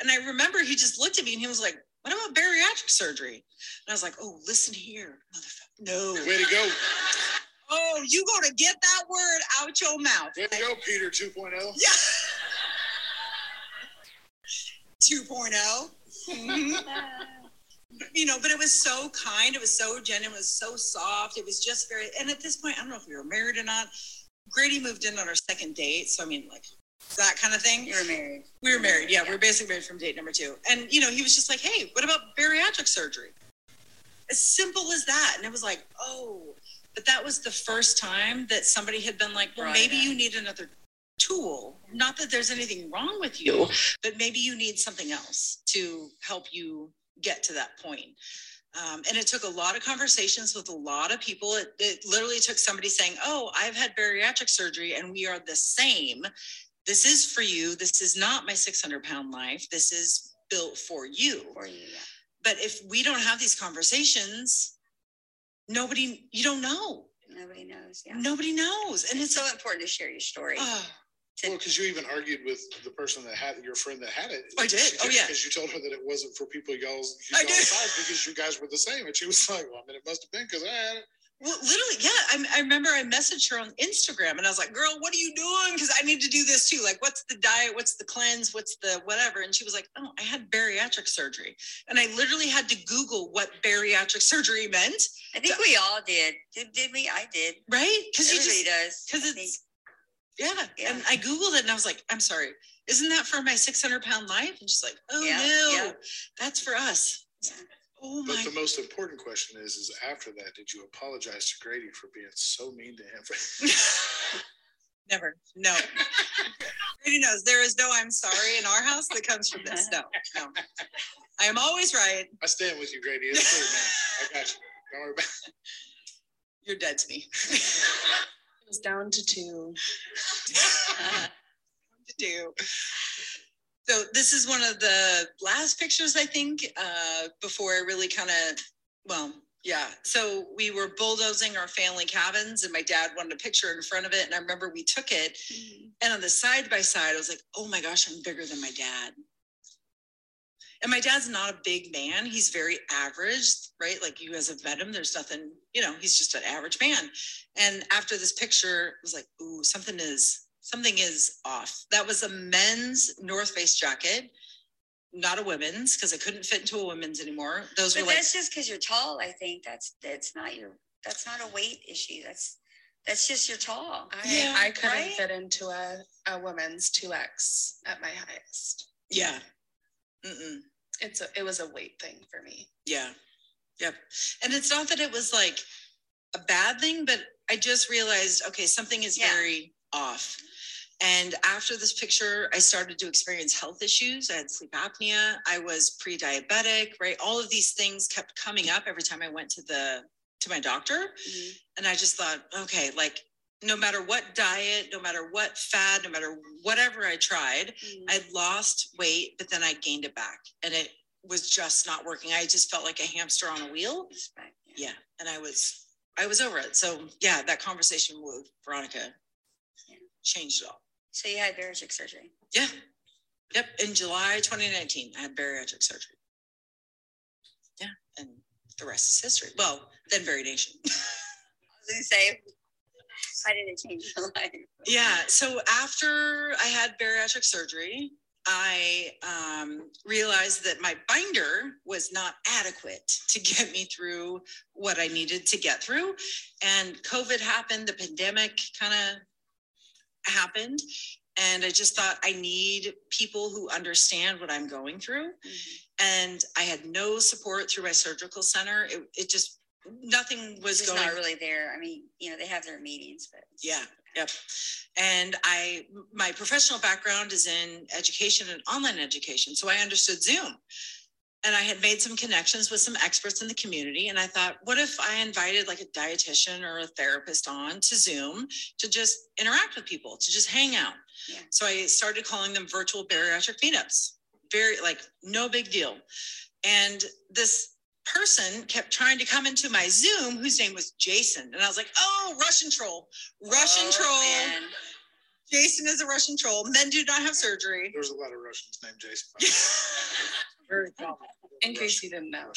S6: And I remember he just looked at me and he was like, What about bariatric surgery? And I was like, Oh, listen here, motherfucker. No.
S7: Way to go.
S6: Oh, you gonna get that word out your mouth.
S7: Way to go, Peter oh. 2.0.
S6: Yeah. 2.0. Mhm. You know, but it was so kind. It was so genuine. It was so soft. It was just very, and at this point, I don't know if we were married or not. Grady moved in on our second date. So, I mean, like that kind of thing.
S1: You were married.
S6: We were married. Yeah, we were basically married from date number two. And, you know, he was just like, hey, what about bariatric surgery? As simple as that. And it was like, oh, but that was the first time that somebody had been like, well,
S1: Right.
S6: maybe you need another tool. Not that there's anything wrong with you, but maybe you need something else to help you get to that point. Um, and it took a lot of conversations with a lot of people. It, it literally took somebody saying, Oh, I've had bariatric surgery and we are the same. This is for you. This is not my 600 pound life. This is built for you.
S1: For you, yeah.
S6: But if we don't have these conversations, nobody, you don't know.
S1: Nobody knows. Yeah.
S6: Nobody knows. And
S1: It's
S6: it's
S1: so important to share your story.
S6: oh,
S1: To-
S7: Well, because you even argued with the person that had your friend that had it.
S6: I did. Oh, yeah.
S7: Because you told her that it wasn't for people y'all's, y'all's size because you guys were the same. And she was like, well, I mean, it must have been because I had it.
S6: Well, literally, yeah. I, I remember I messaged her on Instagram and I was like, girl, what are you doing? Because I need to do this too. Like, what's the diet? What's the cleanse? What's the whatever? And she was like, oh, I had bariatric surgery. And I literally had to Google what bariatric surgery meant,
S1: I think we all did. Did, did we? I did.
S6: right? Because you just,
S1: does.
S6: because it's, yeah.
S1: Yeah.
S6: And I Googled it and I was like, I'm sorry, isn't that for my 600 pound life? And she's like, oh,
S1: Yeah,
S6: no,
S1: yeah.
S6: that's for us.
S1: Yeah.
S6: Oh
S7: But
S6: my
S7: the most important question is, is after that, did you apologize to Grady for being so mean to him? (laughs)
S6: Never. No. Brady knows there is no I'm sorry in our house that comes from this. No, no. I am always right.
S7: I stand with you, Grady. It's true, man. I got you. Don't worry about it.
S6: You're dead to me.
S5: It was down to two. (laughs)
S6: to do. So this is one of the last pictures I think uh, before I really kind of well yeah. So we were bulldozing our family cabins, and my dad wanted a picture in front of it. And I remember we took it, and on the side by side, I was like, "Oh my gosh, I'm bigger than my dad." And my dad's not a big man. He's very average, right? Like you guys have met him. There's nothing, you know, he's just an average man. And after this picture, it was like, ooh, something is something is off. That was a men's North Face jacket, not a women's, because I couldn't fit into a women's anymore. Those
S1: But
S6: were like
S1: that's just because you're tall. I think that's that's not your that's not a weight issue. That's that's just you're tall.
S5: I,
S6: Yeah,
S5: I couldn't
S1: right?
S5: fit into a, a woman's 2X at my highest.
S6: yeah. Mm-mm.
S5: It's a, it was a weight thing for me.
S6: Yeah. Yep. And it's not that it was like a bad thing, but I just realized, okay, something is
S1: Yeah.
S6: very off. And after this picture, I started to experience health issues. I had sleep apnea. I was pre-diabetic, right? All of these things kept coming up every time I went to the to my doctor.
S1: Mhm.
S6: And I just thought, okay, like no matter what diet, no matter what fad, no matter whatever I tried,
S1: Mhm.
S6: I'd lost weight, but then I gained it back. And it was just not working. I just felt like a hamster on a wheel. Yeah. And I was I was over it. So yeah, that conversation with Veronica. Changed it all.
S1: So you had bariatric surgery.
S6: Yeah. Yep. In July 2019, I had bariatric surgery. Yeah. And the rest is history. Well, then variation. (laughs)
S1: I was gonna say, how did it change your life?
S6: Yeah. So after I had bariatric surgery, I um, realized that my binder was not adequate to get me through what I needed to get through. And COVID happened, the pandemic kind of happened. And I just thought I need people who understand what I'm going through.
S1: Mhm.
S6: And I had no support through my surgical center. It, it just, nothing was
S1: It's
S6: going
S1: not really there. I mean, you know, they have their meetings, but
S6: yeah, yep. And I, my professional background is in education and online education. So I understood Zoom. And I had made some connections with some experts in the community. And I thought, what if I invited like a dietitian or a therapist on to Zoom to just interact with people, to just hang out?
S1: Yeah.
S6: So I started calling them virtual bariatric meetups. Very like no big deal. And this person kept trying to come into my Zoom whose name was Jason. And I was like, oh, Russian troll. Russian
S1: Oh,
S6: troll.
S1: man.
S6: Jason is a Russian troll. Men do not have surgery.
S7: There's a lot of Russians named Jason. (laughs)
S6: Very common.
S5: In case you didn't know.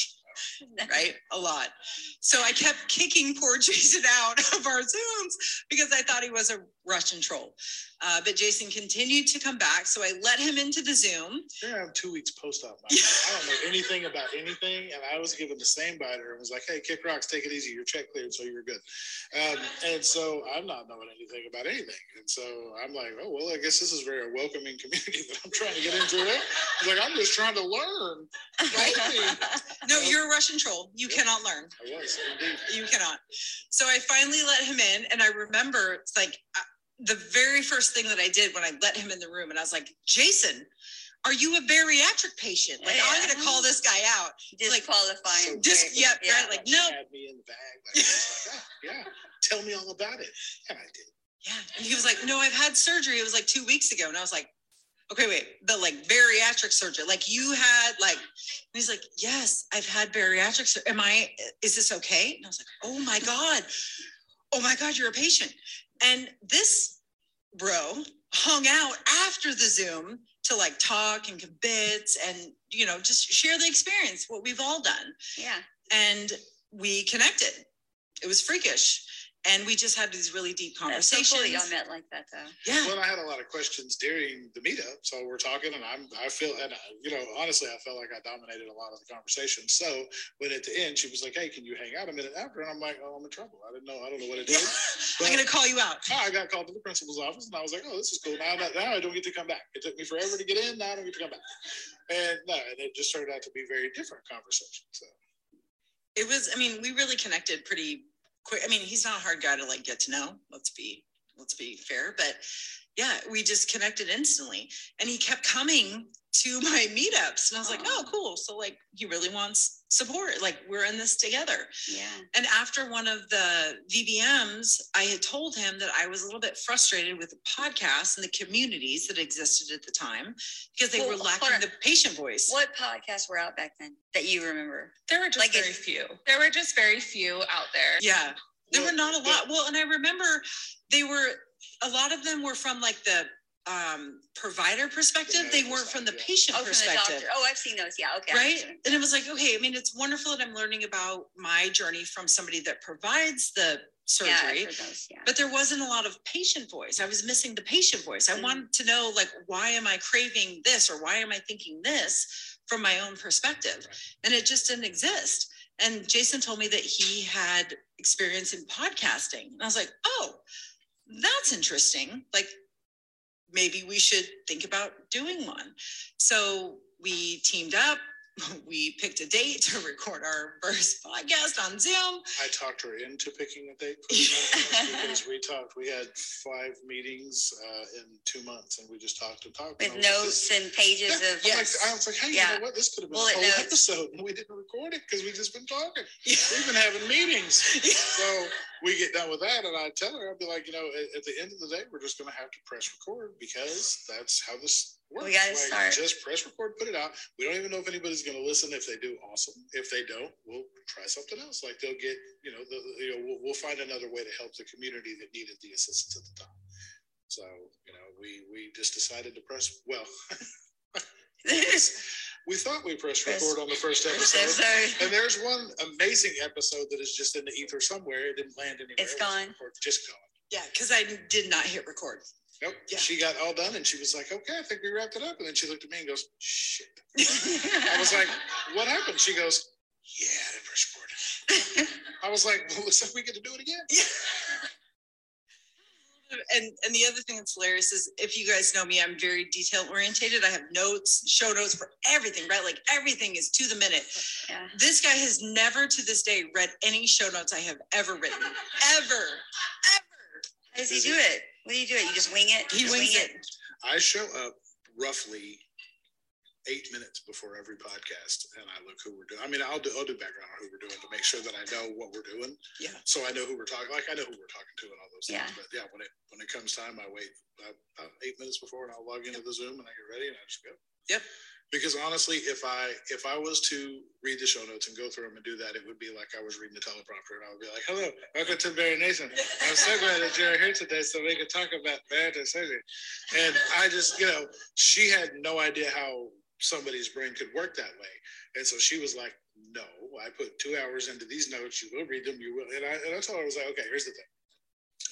S6: right? A lot. So I kept kicking poor Jason out (laughs) of our Zooms because I thought he was a Russian troll. Uh, but Jason continued to come back. So I let him into the Zoom.
S7: Here I'm two weeks post op. I don't know anything about anything, and I was given the same biter and was like, "Hey, kick rocks, take it easy. Your check cleared, so you're good." Um, and so I'm not knowing anything about anything, and so I'm like, "Oh well, I guess this is very welcoming community (laughs) that I'm trying to get into." It. Like, "I'm just trying to learn." Right? (laughs)
S6: No, you're a Russian troll. You cannot learn.
S7: I was indeed.
S6: You cannot. So I finally let him in, and I remember it's like uh, the very first thing that I did when I let him in the room, and I was like, Jason, are you a bariatric patient? Like, I'm gonna call this guy out. Like,
S1: Disqualifying.
S6: just-
S1: very-
S6: yeah, right, like, no.
S7: had me in the bag. Like, I like, "Yeah, yeah, tell me all about it, and I did.
S6: Yeah. And he was like, No, I've had surgery. It was like two weeks ago. And I was like, Okay, wait, the like bariatric surgery. Like you had like, and he's like, Yes, I've had bariatric surgery. Am I, is this okay? And I was like, Oh my God. Oh my God, you're a patient. And this bro hung out after the Zoom to like talk and bits and, you know, just share the experience, what we've all done
S1: Yeah.
S6: and we connected. It was freakish. And we just had these really deep
S1: That's so
S6: conversations.
S1: cool that y'all met like that though.
S6: yeah.
S7: Well, I had a lot of questions during the meetup, so we're talking, and I'm I feel and I, you know honestly, I felt like I dominated a lot of the conversation. So when at the end she was like, "Hey, can you hang out a minute after?" and I'm like, "Oh, I'm in trouble. I didn't know. I don't know what it is." Yeah.
S6: I'm going to call you out.
S7: I got called to the principal's office, and I was like, "Oh, this is cool. Now, now I don't get to come back. It took me forever to get in. Now I don't get to come back." And no, and it just turned out to be very different conversation. So
S6: It was, I mean, we really connected pretty quick. I mean, he's not a hard guy to like get to know. Let's be, let's be fair. But yeah, we just connected instantly. And he kept coming to my meetups. And I was like, oh. oh, cool. So like he really wants support. Like we're in this together.
S1: Yeah.
S6: And after one of the VBMs, I had told him that I was a little bit frustrated with the podcasts and the communities that existed at the time because they
S1: Well,
S6: were lacking the patient voice.
S1: What podcasts were out back then that you remember?
S5: There were just
S1: Like
S5: very few. There were just very few out there.
S6: Yeah. There
S7: Well,
S6: were not a lot. Well, and I remember they were a lot of them were from like the um provider perspective. They weren't
S7: side,
S6: from the
S7: yeah.
S6: patient
S1: Oh, from the
S6: perspective.
S1: doctor. Oh, I've seen those. Yeah. Okay.
S6: Right and it was like okay i mean it's wonderful that i'm learning about my journey from somebody that provides the surgery
S1: heard those. Yeah.
S6: but there wasn't a lot of patient voice i was missing the patient voice i
S1: Mm.
S6: wanted to know like why am i craving this or why am i thinking this from my own perspective and it just didn't exist and jason told me that he had experience in podcasting and i was like oh that's interesting like maybe we should think about doing one so we teamed up (laughs) we picked a date to record our (laughs) first podcast on zoom
S7: I talked her into picking a date for (laughs) because we talked, we had five meetings uh, in two months and we just talked and talked.
S1: With
S7: and
S1: notes
S7: like,
S1: and pages
S7: Yeah,
S1: of
S7: I'm like, I was like, hey, you know what? This could have been
S1: Bullet
S7: a whole
S1: notes.
S7: episode and we didn't record it because we just been talking.
S6: Yeah.
S7: We've been having meetings. So we get done with that and I tell her, I'll be like, you know, at, at the end of the day, we're just going to have to press record because that's how this works.
S1: We gotta
S7: Like,
S1: start.
S7: Just press record, put it out. We don't even know if anybody's going to listen. If they do, awesome. If they don't, we'll try something else. Like they'll get, you know, the, you know, we'll, we'll find another way to help the community that needed the assistance at the time. So, you know, we, we just decided to press, well, (laughs) (laughs) (laughs) we thought we pressed
S1: Press-
S7: record on the first episode. And there's one amazing episode that is just in the ether somewhere. It didn't land anywhere.
S1: It's
S7: It
S1: gone.
S7: recorded- Just gone.
S6: yeah because i did not hit record
S7: Nope.
S6: Yeah.
S7: She got all done and she was like, okay, I think we wrapped it up. And then she looked at me and goes, shit. (laughs) I was like, what happened? She goes, yeah, I didn't press record. (laughs) I was like, well, looks like we get to do it again.
S6: And and the other thing that's hilarious is if you guys know me i'm very detail orientated i have notes show notes for everything right like everything is to the minute
S1: yeah.
S6: this guy has never to this day read any show notes i have ever written ever ever
S1: How does he do it? What do you do it? You just wing it?
S6: he
S1: just
S6: wings
S1: wing
S6: it
S7: I show up roughly eight minutes before every podcast and I look who we're doing. I mean, I'll do, I'll do background on who we're doing to make sure that I know what we're doing.
S6: Yeah.
S7: So I know who we're talking, like I know who we're talking to and all those
S1: Yeah.
S7: things. But yeah, when it, when it comes time, I wait about, about eight minutes before and I'll log into the Zoom and I get ready and I just go.
S6: Yep.
S7: Because honestly, if I, if I was to read the show notes and go through them and do that, it would be like I was reading the teleprompter and I would be like, hello, welcome to Bari Nation. I'm so glad that you're here today so we can talk about bariatric surgery. And I just, you know, she had no idea how somebody's brain could work that way. And so she was like, no, I put two hours into these notes. You will read them. You will. And I, and I told her, I was like, okay, here's the thing.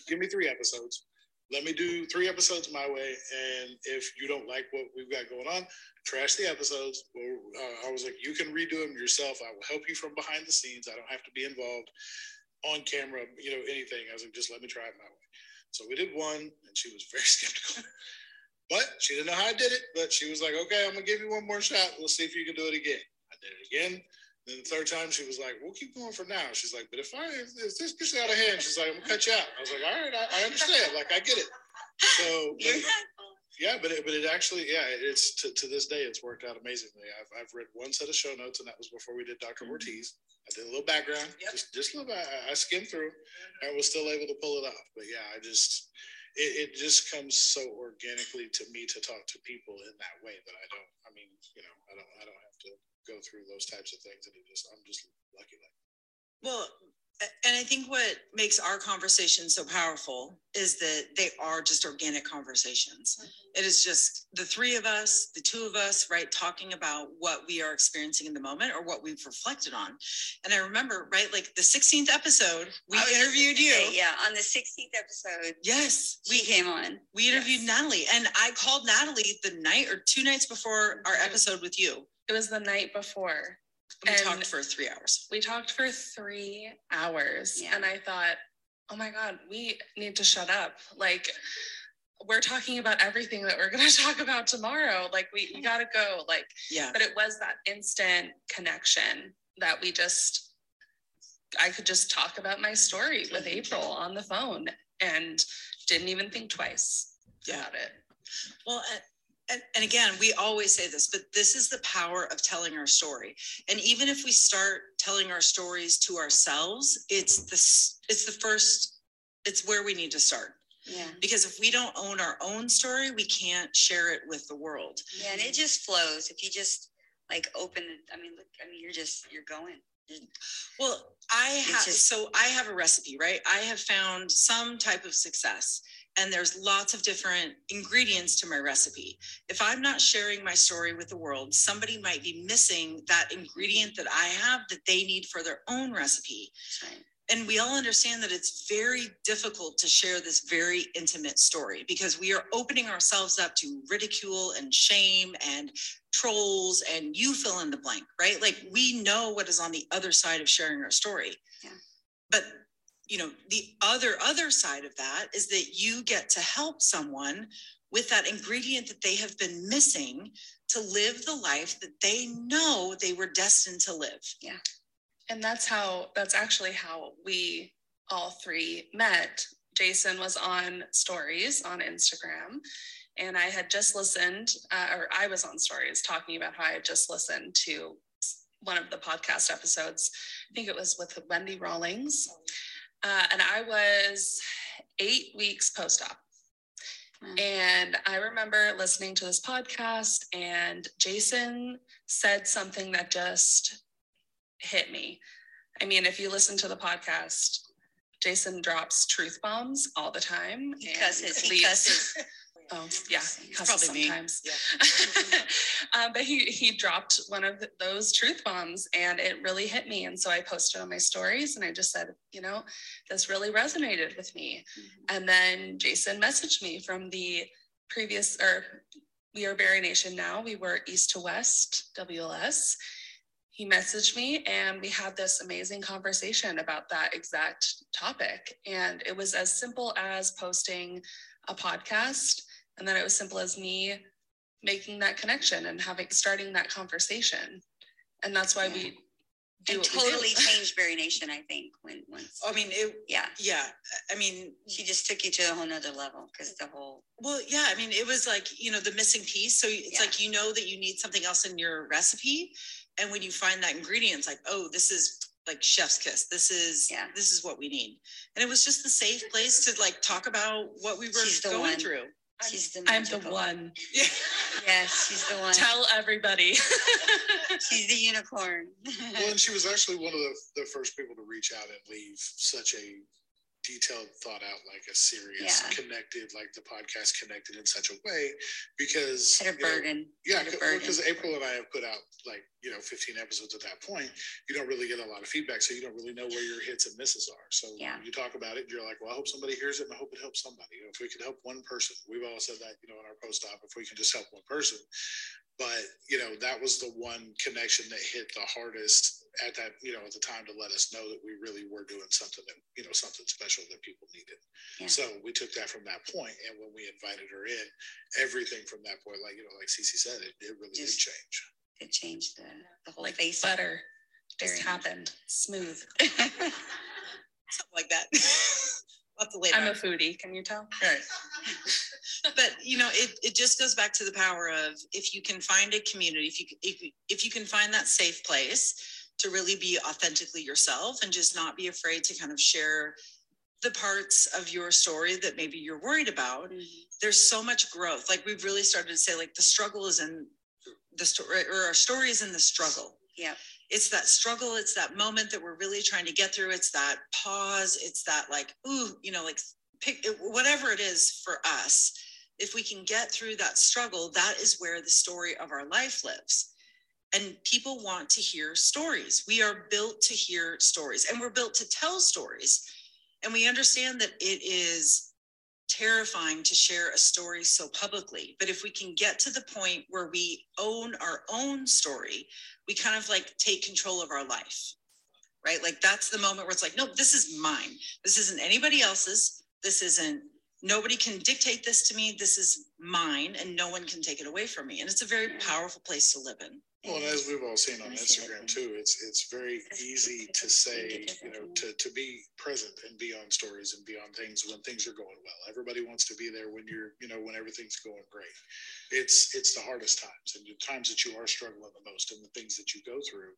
S7: Give me three episodes. Let me do three episodes my way. And if you don't like what we've got going on, trash the episodes. Well, uh, I was like, you can redo them yourself. I will help you from behind the scenes. I don't have to be involved on camera, you know, anything. I was like, just let me try it my way. So we did one, and she was very (laughs) skeptical. But she didn't know how I did it. But she was like, okay, I'm gonna give you one more shot. We'll see if you can do it again. I did it again. Then the third time, she was like, we'll keep going for now. She's like, but if I if, this gets out of hand, she's like, I'm gonna cut you out. I was like, all right, I, I understand. Like, I get it. So, but- (laughs) yeah, but it, but it actually, yeah, it's to, to this day, it's worked out amazingly. I've, I've read one set of show notes, and that was before we did doctor mm-hmm. Ortiz. I did a little background,
S6: Yep.
S7: just just a little. bit. I, I skimmed through, and was still able to pull it off. But yeah, I just it, it just comes so organically to me to talk to people in that way that I don't. I mean, you know, I don't. I don't have to go through those types of things, and it just I'm just lucky that.
S6: Well, and I think what makes our conversation so powerful is that they are just organic conversations. It is just the three of us, the two of us, right, talking about what we are experiencing in the moment or what we've reflected on. And I remember, right, like the 16th episode, we
S1: I was just
S6: interviewed you.
S1: say, yeah, on the 16th episode,
S6: Yes,
S1: we came on.
S6: we interviewed Natalie, and I called Natalie the night or two nights before our
S5: Mhm.
S6: episode with you.
S5: It was the night before.
S6: We
S5: And-
S6: talked for three hours.
S5: We talked for three hours
S1: Yeah.
S5: and I thought, oh my God, we need to shut up. Like, we're talking about everything that we're (laughs) going to talk about tomorrow. Like, we, got to go. Like,
S6: Yeah.
S5: but it was that instant connection that we just, I could just talk about my story with April on the phone and didn't even think twice
S6: Yeah.
S5: about it.
S6: Well, and, and, again, we always say this, but this is the power of telling our story. And even if we start telling our stories to ourselves, it's this, it's the first, it's where we need to start.
S1: Yeah.
S6: Because if we don't own our own story, we can't share it with the world.
S1: Yeah, and it just flows. If you just like open it, I mean, look, I mean, you're just you're going.
S6: Well, I have
S1: just-
S6: so I have a recipe, right? I have found some type of success and there's lots of different ingredients to my recipe. If I'm not sharing my story with the world, somebody might be missing that ingredient that I have that they need for their own recipe.
S1: Right.
S6: And we all understand that it's very difficult to share this very intimate story because we are opening ourselves up to ridicule and shame and trolls and you fill in the blank, right? Like we know what is on the other side of sharing our story.
S1: Yeah.
S6: But you know, the other other side of that is that you get to help someone with that ingredient that they have been missing to live the life that they know they were destined to live.
S5: Yeah and that's how, that's actually how we all three met. Jason was on stories on Instagram. And I had just listened, uh, or I was on stories talking about how I had just listened to one of the podcast episodes. I think it was with Wendy Rawlings. Uh, and I was eight weeks post op. And I remember listening to this podcast, and Jason said something that just hit me. I mean, if you listen to the podcast, Jason drops truth bombs all the time.
S1: He cusses. He
S5: leaves-
S1: cusses. (laughs)
S5: Oh, yeah, he
S6: It's
S5: cusses
S6: probably me.
S5: sometimes.
S6: Yeah. (laughs)
S5: um, but he he dropped one of those truth bombs, and it really hit me. And so I posted on my stories, and I just said, you know, this really resonated with me.
S1: Mhm.
S5: And then Jason messaged me from the previous, or we are Bari Nation now. We were East to West WLS. He messaged me and we had this amazing conversation about that exact topic. And it was as simple as posting a podcast. And then it was simple as me making that connection and having starting that conversation. And that's why we do
S1: And
S5: what we do.
S1: totally (laughs) changed Bari Nation, I think, when once.
S6: I mean, it,
S1: Yeah.
S6: yeah, I mean,
S1: She just took you to a whole nother level because the whole
S6: well, yeah, I mean, it was like, you know, the missing piece. So it's
S1: Yeah.
S6: like, you know, that you need something else in your recipe. And when you find that ingredient, it's like, oh, this is like chef's kiss. This is,
S1: Yeah.
S6: this is what we need. And it was just the safe place to like talk about what we were
S1: She's
S6: going
S1: one.
S6: through.
S1: She's the
S5: I'm the one. (laughs)
S1: Yes, she's the one.
S5: Tell everybody. (laughs)
S1: She's the unicorn.
S7: Well, and she (laughs) was actually one of the, the first people to reach out and leave such a detailed, thought out, like a serious,
S1: Yeah.
S7: connected, like the podcast connected in such a way because
S1: Had a
S7: you know. Yeah,
S1: had a
S7: because April and I have put out like, you know, 15 episodes at that point. You don't really get a lot of feedback. So you don't really know where your hits and misses are. So
S1: Yeah.
S7: you talk about it, you're like, well, I hope somebody hears it and I hope it helps somebody. You know, if we can help one person, we've all said that, you know, in our post op, if we can just help one person. But, you know, that was the one connection that hit the hardest at that, you know, at the time to let us know that we really were doing something that, you know, something special that people needed.
S1: Yeah.
S7: So we took that from that point, And when we invited her in, everything from that point, like, you know, like CeCe said, it, it really did change.
S1: It changed the, the whole
S5: like
S1: face.
S5: butter just happened smooth. (laughs)
S6: Something like that. (laughs) Lots of later.
S5: I'm a foodie. Can you tell?
S6: Right. (laughs) but you know, it, it just goes back to the power of if you can find a community, if you if if you can find that safe place to really be authentically yourself and just not be afraid to kind of share the parts of your story that maybe you're worried about.
S1: Mhm.
S6: There's so much growth. Like we've really started to say, like the struggle is in the story, or our story is in the struggle.
S1: Yeah.
S6: it's that struggle it's that moment that we're really trying to get through it's that pause it's that like ooh you know like pick whatever it is for us if we can get through that struggle that is where the story of our life lives. And people want to hear stories. We are built to hear stories and we're built to tell stories. And we understand that it is terrifying to share a story so publicly but if we can get to the point where we own our own story we kind of like take control of our life right? Like that's the moment where it's like no this is mine. This isn't anybody else's. This isn't nobody can dictate this to me. This is mine and no one can take it away from me. And it's a very powerful place to live in
S7: Well, and as we've all seen on
S1: I see that
S7: Instagram
S1: too.
S7: too, it's it's very easy to say, you know, to to be present and be on stories and be on things when things are going well. Everybody wants to be there when you're, you know, when everything's going great. It's it's the hardest times and the times that you are struggling the most and the things that you go through.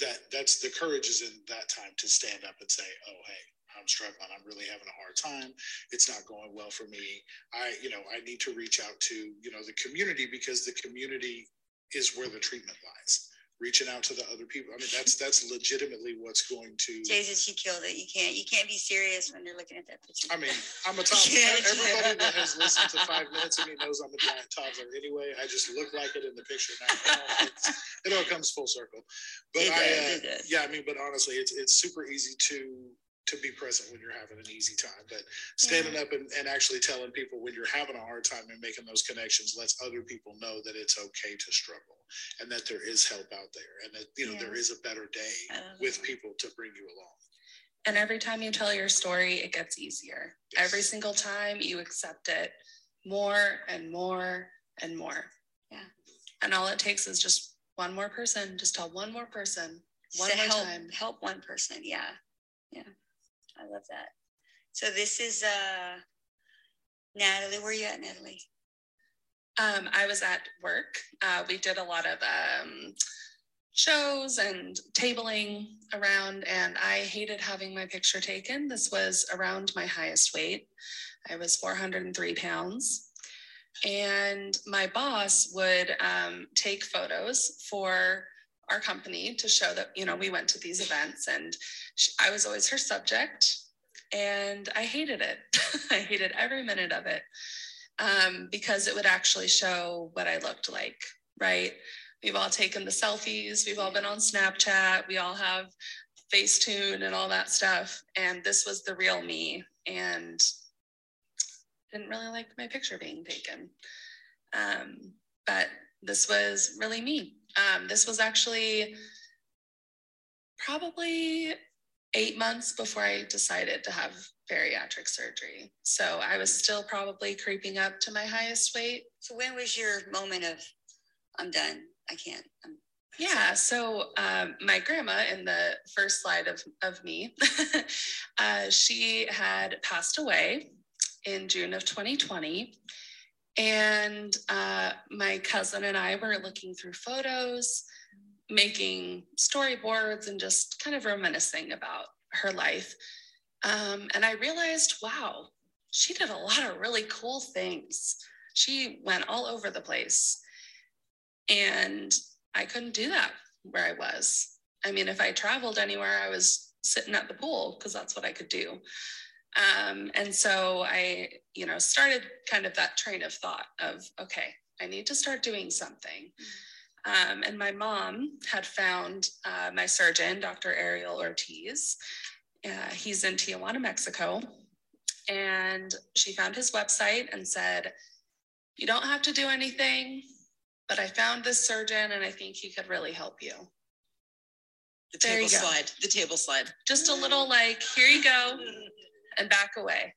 S7: That that's the courage is in that time to stand up and say, oh hey, I'm struggling. I'm really having a hard time. It's not going well for me. I, you know, I need to reach out to, you know, the community because the community is where the treatment lies. Reaching out to the other people. I mean, that's that's legitimately what's going to.
S1: Jesus, you killed it. You can't, you can't be serious when you're looking at that picture.
S7: I mean, I'm a (laughs) toddler.
S1: Yeah,
S7: Everybody that has listened to five minutes of me knows I'm a giant toddler anyway. I just look like it in the picture now. It all, it's- it all comes full circle. But
S1: It
S7: I,
S1: does,
S7: uh,
S1: it does.
S7: yeah, I mean, but honestly, it's it's super easy to to be present when you're having an easy time. But standing up and, and actually telling people when you're having a hard time and making those connections lets other people know that it's okay to struggle and that there is help out there and that you know there
S1: Yes.
S7: is a better day with
S1: that.
S7: people to bring you along.
S5: And every time you tell your story, it gets easier. Every single time you accept it more and more and more.
S1: Yeah.
S5: And all it takes is just one more person, just tell one more person, one
S1: to
S5: more
S1: help,
S5: time.
S1: help one person. Yeah. Yeah. I love that. So this is uh Natalie. Where are you at, Natalie?
S5: Um, I was at work. Uh, we did a lot of um, shows and tabling around, and I hated having my picture taken. This was around my highest weight. I was 403 pounds. And my boss would um, take photos for our company to show that, you know, we went to these events and sh- I was always her subject. And I hated it. (laughs) I hated every minute of it um, because it would actually show what I looked like, right? We've all taken the selfies, we've all been on Snapchat, we all have Facetune and all that stuff. And this was the real me. And didn't really like my picture being taken. Um, but this was really me. Um, this was actually probably eight months before I decided to have bariatric surgery. So I was still probably creeping up to my highest weight.
S1: So when was your moment of I'm done? I can't. I'm,
S5: Yeah, so um, my grandma in the first slide of, of me, (laughs) uh, she had passed away in June of 2020. And uh, my cousin and I were looking through photos, making storyboards, and just kind of reminiscing about her life. Um, and I realized, wow, she did a lot of really cool things. She went all over the place. And I couldn't do that where I was. I mean, if I traveled anywhere, I was sitting at the pool because that's what I could do. Um, and so I, you know, started kind of that train of thought of, okay, I need to start doing something. Um, and my mom had found uh, my surgeon, Dr. Ariel Ortiz. Uh, he's in Tijuana, Mexico. And she found his website and said, You don't have to do anything, but I found this surgeon and I think he could really help you.
S6: The
S5: There
S6: table
S5: you go.
S6: slide. The table slide.
S5: Just a little like, Here you go, (laughs) and back away.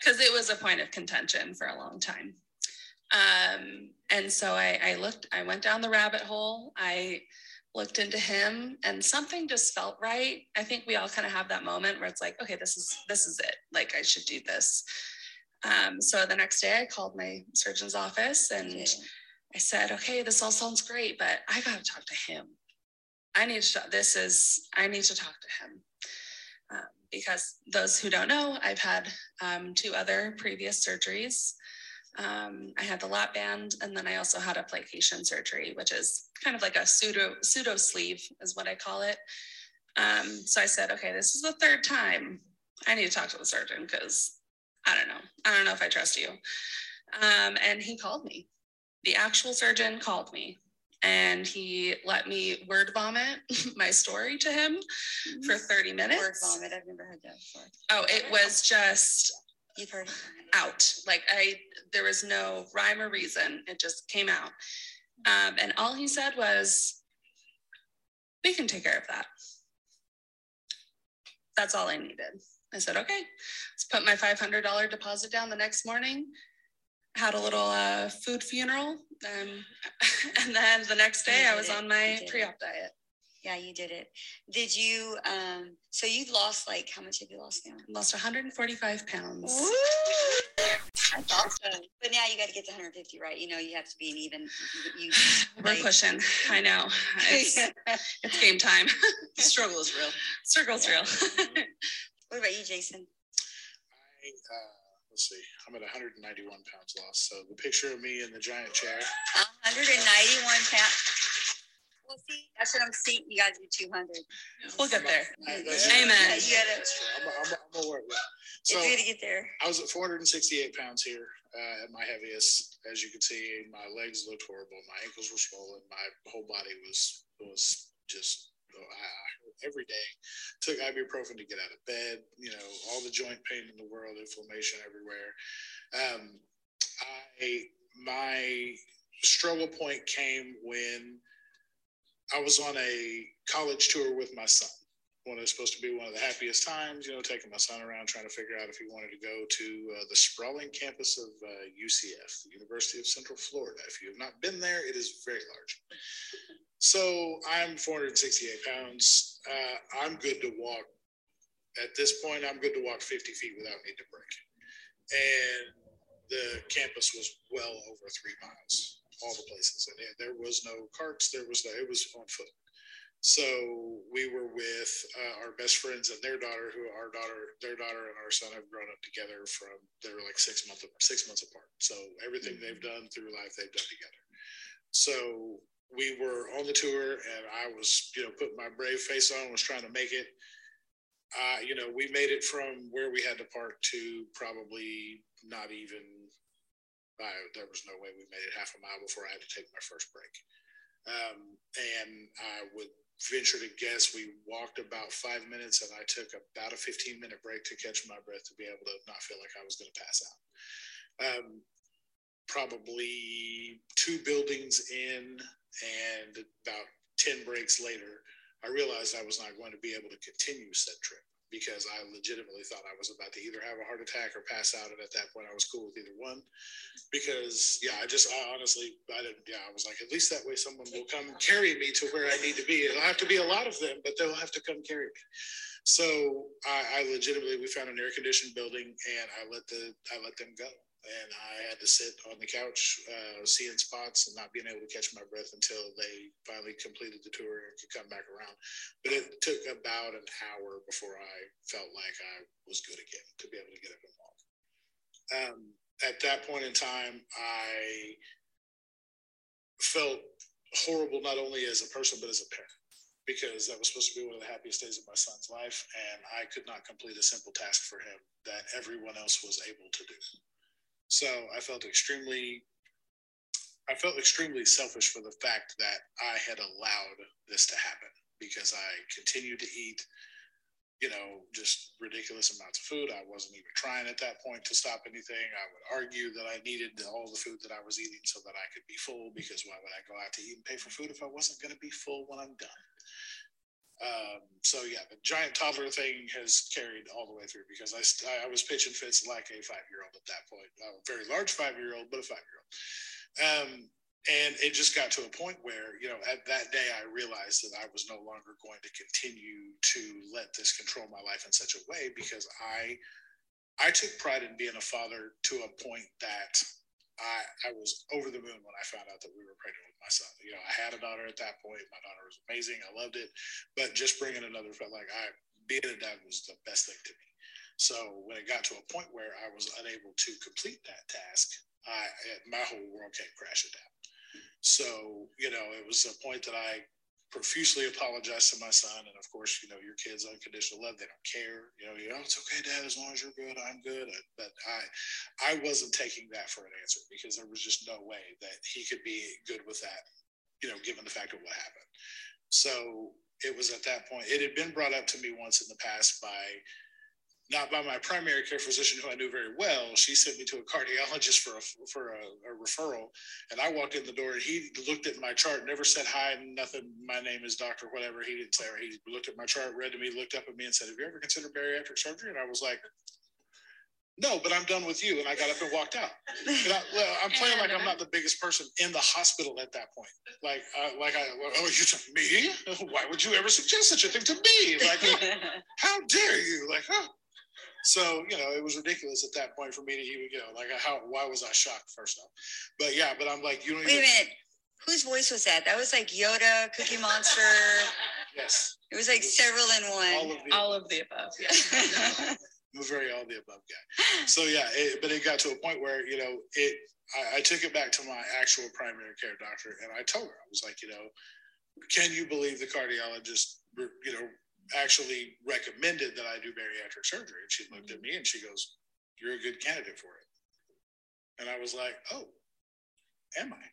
S5: Because it was a point of contention for a long time. Um, and so I, I looked, I went down the rabbit hole. I looked into him and something just felt right. I think we all kind of have that moment where it's like, okay, this is this is it. Like I should do this. Um, so the next day I called my surgeon's office and. I said, okay, this all sounds great, but I got to talk to him. I need to, this is, I need to talk to him. Because those who don't know, I've had um, two other previous surgeries. Um, I had the lap band, and then I also had a plication surgery, which is kind of like a pseudo pseudo sleeve, is what I call it. Um, so I said, okay, this is the third time. I need to talk to the surgeon because I don't know. I don't know if I trust you. Um, and he called me. The actual surgeon called me and he let me word vomit (laughs) my story to him for 30 minutes.
S1: Word vomit. I've never heard that before.
S5: Oh, it was just
S1: You've heard
S5: out. Like I, there was no rhyme or reason. It just came out. Um, and all he said was, "We can take care of that." That's all I needed. I said, "Okay." Let's put my five hundred dollar deposit down the next morning. Had a little uh, food funeral, um, (laughs) and then the next day I was on my pre-op diet.
S1: Yeah, you did it. Did you? Um, so you've lost like how much have you lost now?
S5: Lost 145 pounds.
S1: That's awesome. But now you got to get to 150, right? You know, you have to be an even. You, (sighs)
S5: We're
S1: like-
S5: pushing. I know. It's, (laughs) it's game time. (laughs)
S6: The struggle is real.
S5: Struggle's real.
S1: What about you, Jason?
S7: I, uh, let's see, I'm at 191 pounds lost. So the picture of me in the giant chair.
S1: 191 pounds. Well, see, that's what I'm seeing. You guys do 200.
S5: we'll get there.
S7: I-
S5: Amen.
S1: You gotta,
S7: I'm, I'm, I'm aware of that.
S1: it's
S7: So
S1: good to get there.
S7: I was at 468 pounds here uh, at my heaviest. As you can see, my legs looked horrible. My ankles were swollen. My whole body was was just I- every day. Took ibuprofen to get out of bed. You know, all the joint pain in the world, inflammation everywhere. Um, I my struggle point came when I was on a college tour with my son when it was supposed to be one of the happiest times, you know, taking my son around trying to figure out if he wanted to go to uh, the sprawling campus of uh, UCF, the University of Central Florida. If you have not been there, it is very large. So I'm 468 pounds. Uh, I'm good to walk. At this point, I'm good to walk 50 feet without needing to break. And the campus was well over three miles, all the places. And there- there was no carts, there was no, it was on foot. So we were with uh, our best friends and their daughter, who our daughter, their daughter and our son have grown up together from they were like six months six months apart. So everything they've done through life, they've done together. So we were on the tour, and I was, you know, putting my brave face on, was trying to make it. Uh, you know, we made it from where we had to park to probably not even. There was no way we made it half a mile before I had to take my first break. Um, and I would venture to guess we walked about five minutes and I took about a 15 minute break to catch my breath to be able to not feel like I was going to pass out. Um, probably two buildings in and about 10 breaks later, I realized I was not going to be able to continue said trip because I legitimately thought I was about to either have a heart attack or pass out. And at that point, I was cool with either one because, yeah, I just, I honestly, I didn't, yeah, I was like, at least that way someone will come carry me to where I need to be. It'll have to be a lot of them, but they'll have to come carry me. So I, I legitimately, we found an air conditioned building and I let the, I let them go and I had to sit on the couch, uh, seeing spots and not being able to catch my breath until they finally completed the tour and could come back around. But it took about an hour before I felt like I was good again to be able to get up and walk. Um, at that point in time, I felt horrible not only as a person but as a parent because that was supposed to be one of the happiest days of my son's life, and I could not complete a simple task for him that everyone else was able to do. So I felt extremely, I felt extremely selfish for the fact that I had allowed this to happen because I continued to eat, you know, just ridiculous amounts of food. I wasn't even trying at that point to stop anything. I would argue that I needed all the food that I was eating so that I could be full because why would I go out to eat and pay for food if I wasn't going to be full when I'm done? Um, so yeah, the giant toddler thing has carried all the way through because I, I was pitching fits like a five year old at that point, Not a very large five year old, but a five year old. Um, and it just got to a point where, you know, at that day, I realized that I was no longer going to continue to let this control my life in such a way because I, I took pride in being a father to a point that I, I was over the moon when I found out that we were pregnant with my son. You know, I had a daughter at that point. My daughter was amazing. I loved it. But just bringing another like I being a dad was the best thing to me. So when it got to a point where I was unable to complete that task, I my whole world came crashing down. So you know, it was a point that I profusely apologized to my son, and of course, you know, your kids unconditional love. They don't care. You know, you know, it's okay, Dad, as long as you're good, I'm good. Uh, but I, I wasn't taking that for an answer because there was just no way that he could be good with that. You know, given the fact of what happened. So it was at that point. It had been brought up to me once in the past by not by my primary care physician, who I knew very well. She sent me to a cardiologist for a for a, a, referral, and I walked in the door, and he looked at my chart, never said hi, nothing. My name is Doctor whatever. He didn't say. He looked at my chart, read to me, looked up at me, and said, "Have you ever considered bariatric surgery?" And I was like, No, but I'm done with you. And I got up and walked out. And I, well, I'm playing like I'm not the biggest person in the hospital at that point. Like, uh, like I, oh, you to me? Why would you ever suggest such a thing to me? Like, (laughs) how dare you? Like, oh. So, you know, it was ridiculous at that point for me to even, you know, like, how, why was I shocked first off? But yeah, but I'm like, you don't even.
S1: Wait a minute. Whose voice was that? That was like Yoda, Cookie Monster. (laughs)
S7: yes,
S1: It was like several in
S7: all
S1: one.
S7: of the
S5: All of the above. Yeah. (laughs)
S7: I'm a very all the above guy. So yeah, it, but it got to a point where you know it. I, I took it back to my actual primary care doctor, and I told her I was like, you know, can you believe the cardiologist, you know, actually recommended that I do bariatric surgery? And she looked at mm-hmm. me and she goes, "You're a good candidate for it." And I was like, "Oh, am I?"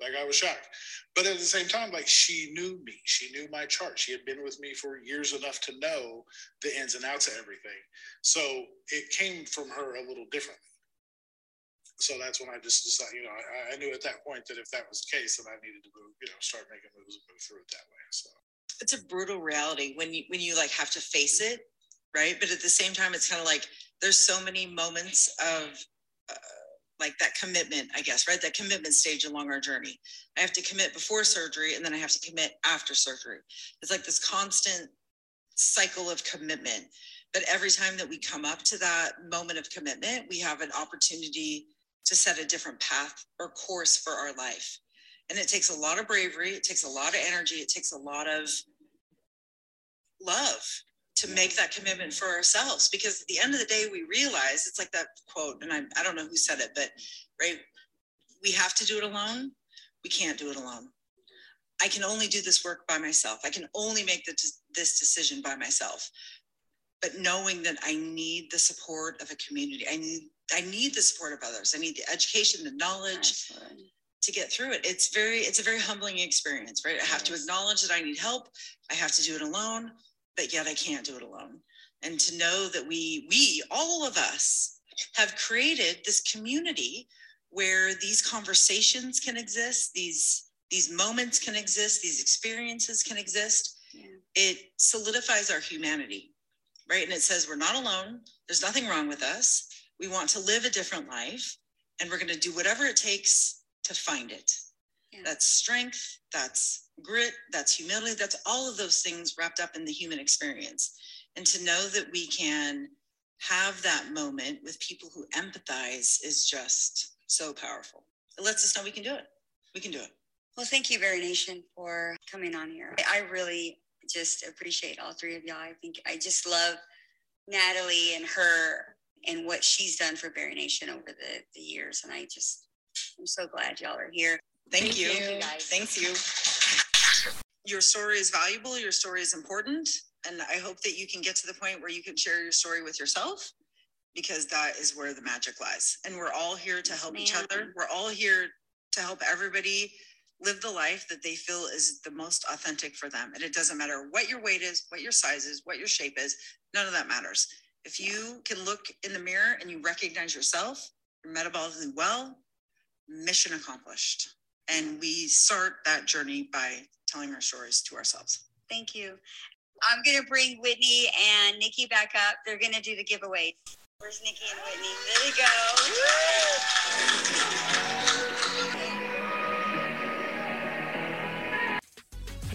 S7: Like I was shocked, but at the same time, like she knew me. She knew my chart. She had been with me for years enough to know the ins and outs of everything. So it came from her a little differently. So that's when I just decided, you know, I, I knew at that point that if that was the case, then I needed to move, you know, start making moves and move through it that way. So
S6: it's a brutal reality when you when you like have to face it right? But at the same time it's kind of like there's so many moments of uh, like that commitment i guess right? That commitment stage along our journey. I have to commit before surgery and then i have to commit after surgery. It's like this constant cycle of commitment. But every time that we come up to that moment of commitment we have an opportunity to set a different path or course for our life and it takes a lot of bravery it takes a lot of energy it takes a lot of love to make that commitment for ourselves. Because at the end of the day we realize it's like that quote and I, I don't know who said it but right we have to do it alone we can't do it alone. I can only do this work by myself i can only make the, this decision by myself. But knowing that i need the support of a community i need i need the support of others i need the education the knowledge
S1: Absolutely.
S6: To get through it. It's very it's a very humbling experience right? I have to acknowledge that i need help. I have to do it alone but yet i can't do it alone. And to know that we we all of us have created this community where these conversations can exist these these moments can exist these experiences can exist.
S1: Yeah.
S6: it solidifies our humanity right? And it says we're not alone. There's nothing wrong with us. We want to live a different life and we're going to do whatever it takes to find it
S1: Yeah.
S6: that's strength that's grit that's humility that's all of those things wrapped up in the human experience and to know that we can have that moment with people who empathize is just so powerful it lets us know we can do it we can do it
S1: Well, thank you, Bari Nation, for coming on here. I really just appreciate all three of y'all. I think I just love Natalie and her and what she's done for Bari Nation over the, the years. And I just, I'm so glad y'all are here.
S6: thank, you.
S5: Thank
S6: you,
S5: you.
S1: guys.
S6: thanks you your story is valuable your story is important and i hope that you can get to the point where you can share your story with yourself because that is where the magic lies and we're all here to
S1: Yes,
S6: help each other we're all here to help everybody live the life that they feel is the most authentic for them and it doesn't matter what your weight is what your size is what your shape is none of that matters if you can look in the mirror and you recognize yourself you're metabolically well mission accomplished and we start that journey by telling our stories to ourselves
S1: Thank you. I'm going to bring Whitney and Nikki back up. They're going to do the giveaway. Where's Nikki and Whitney? There they go.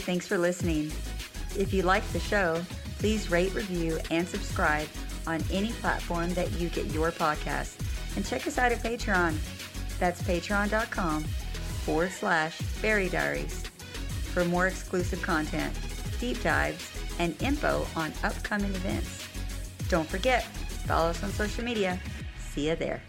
S8: Thanks for listening. If you like the show, please rate, review, and subscribe on any platform that you get your podcast. And check us out at Patreon. That's patreon.com forward slash Bari Diaries for more exclusive content, deep dives, and info on upcoming events. Don't forget, follow us on social media. See you there.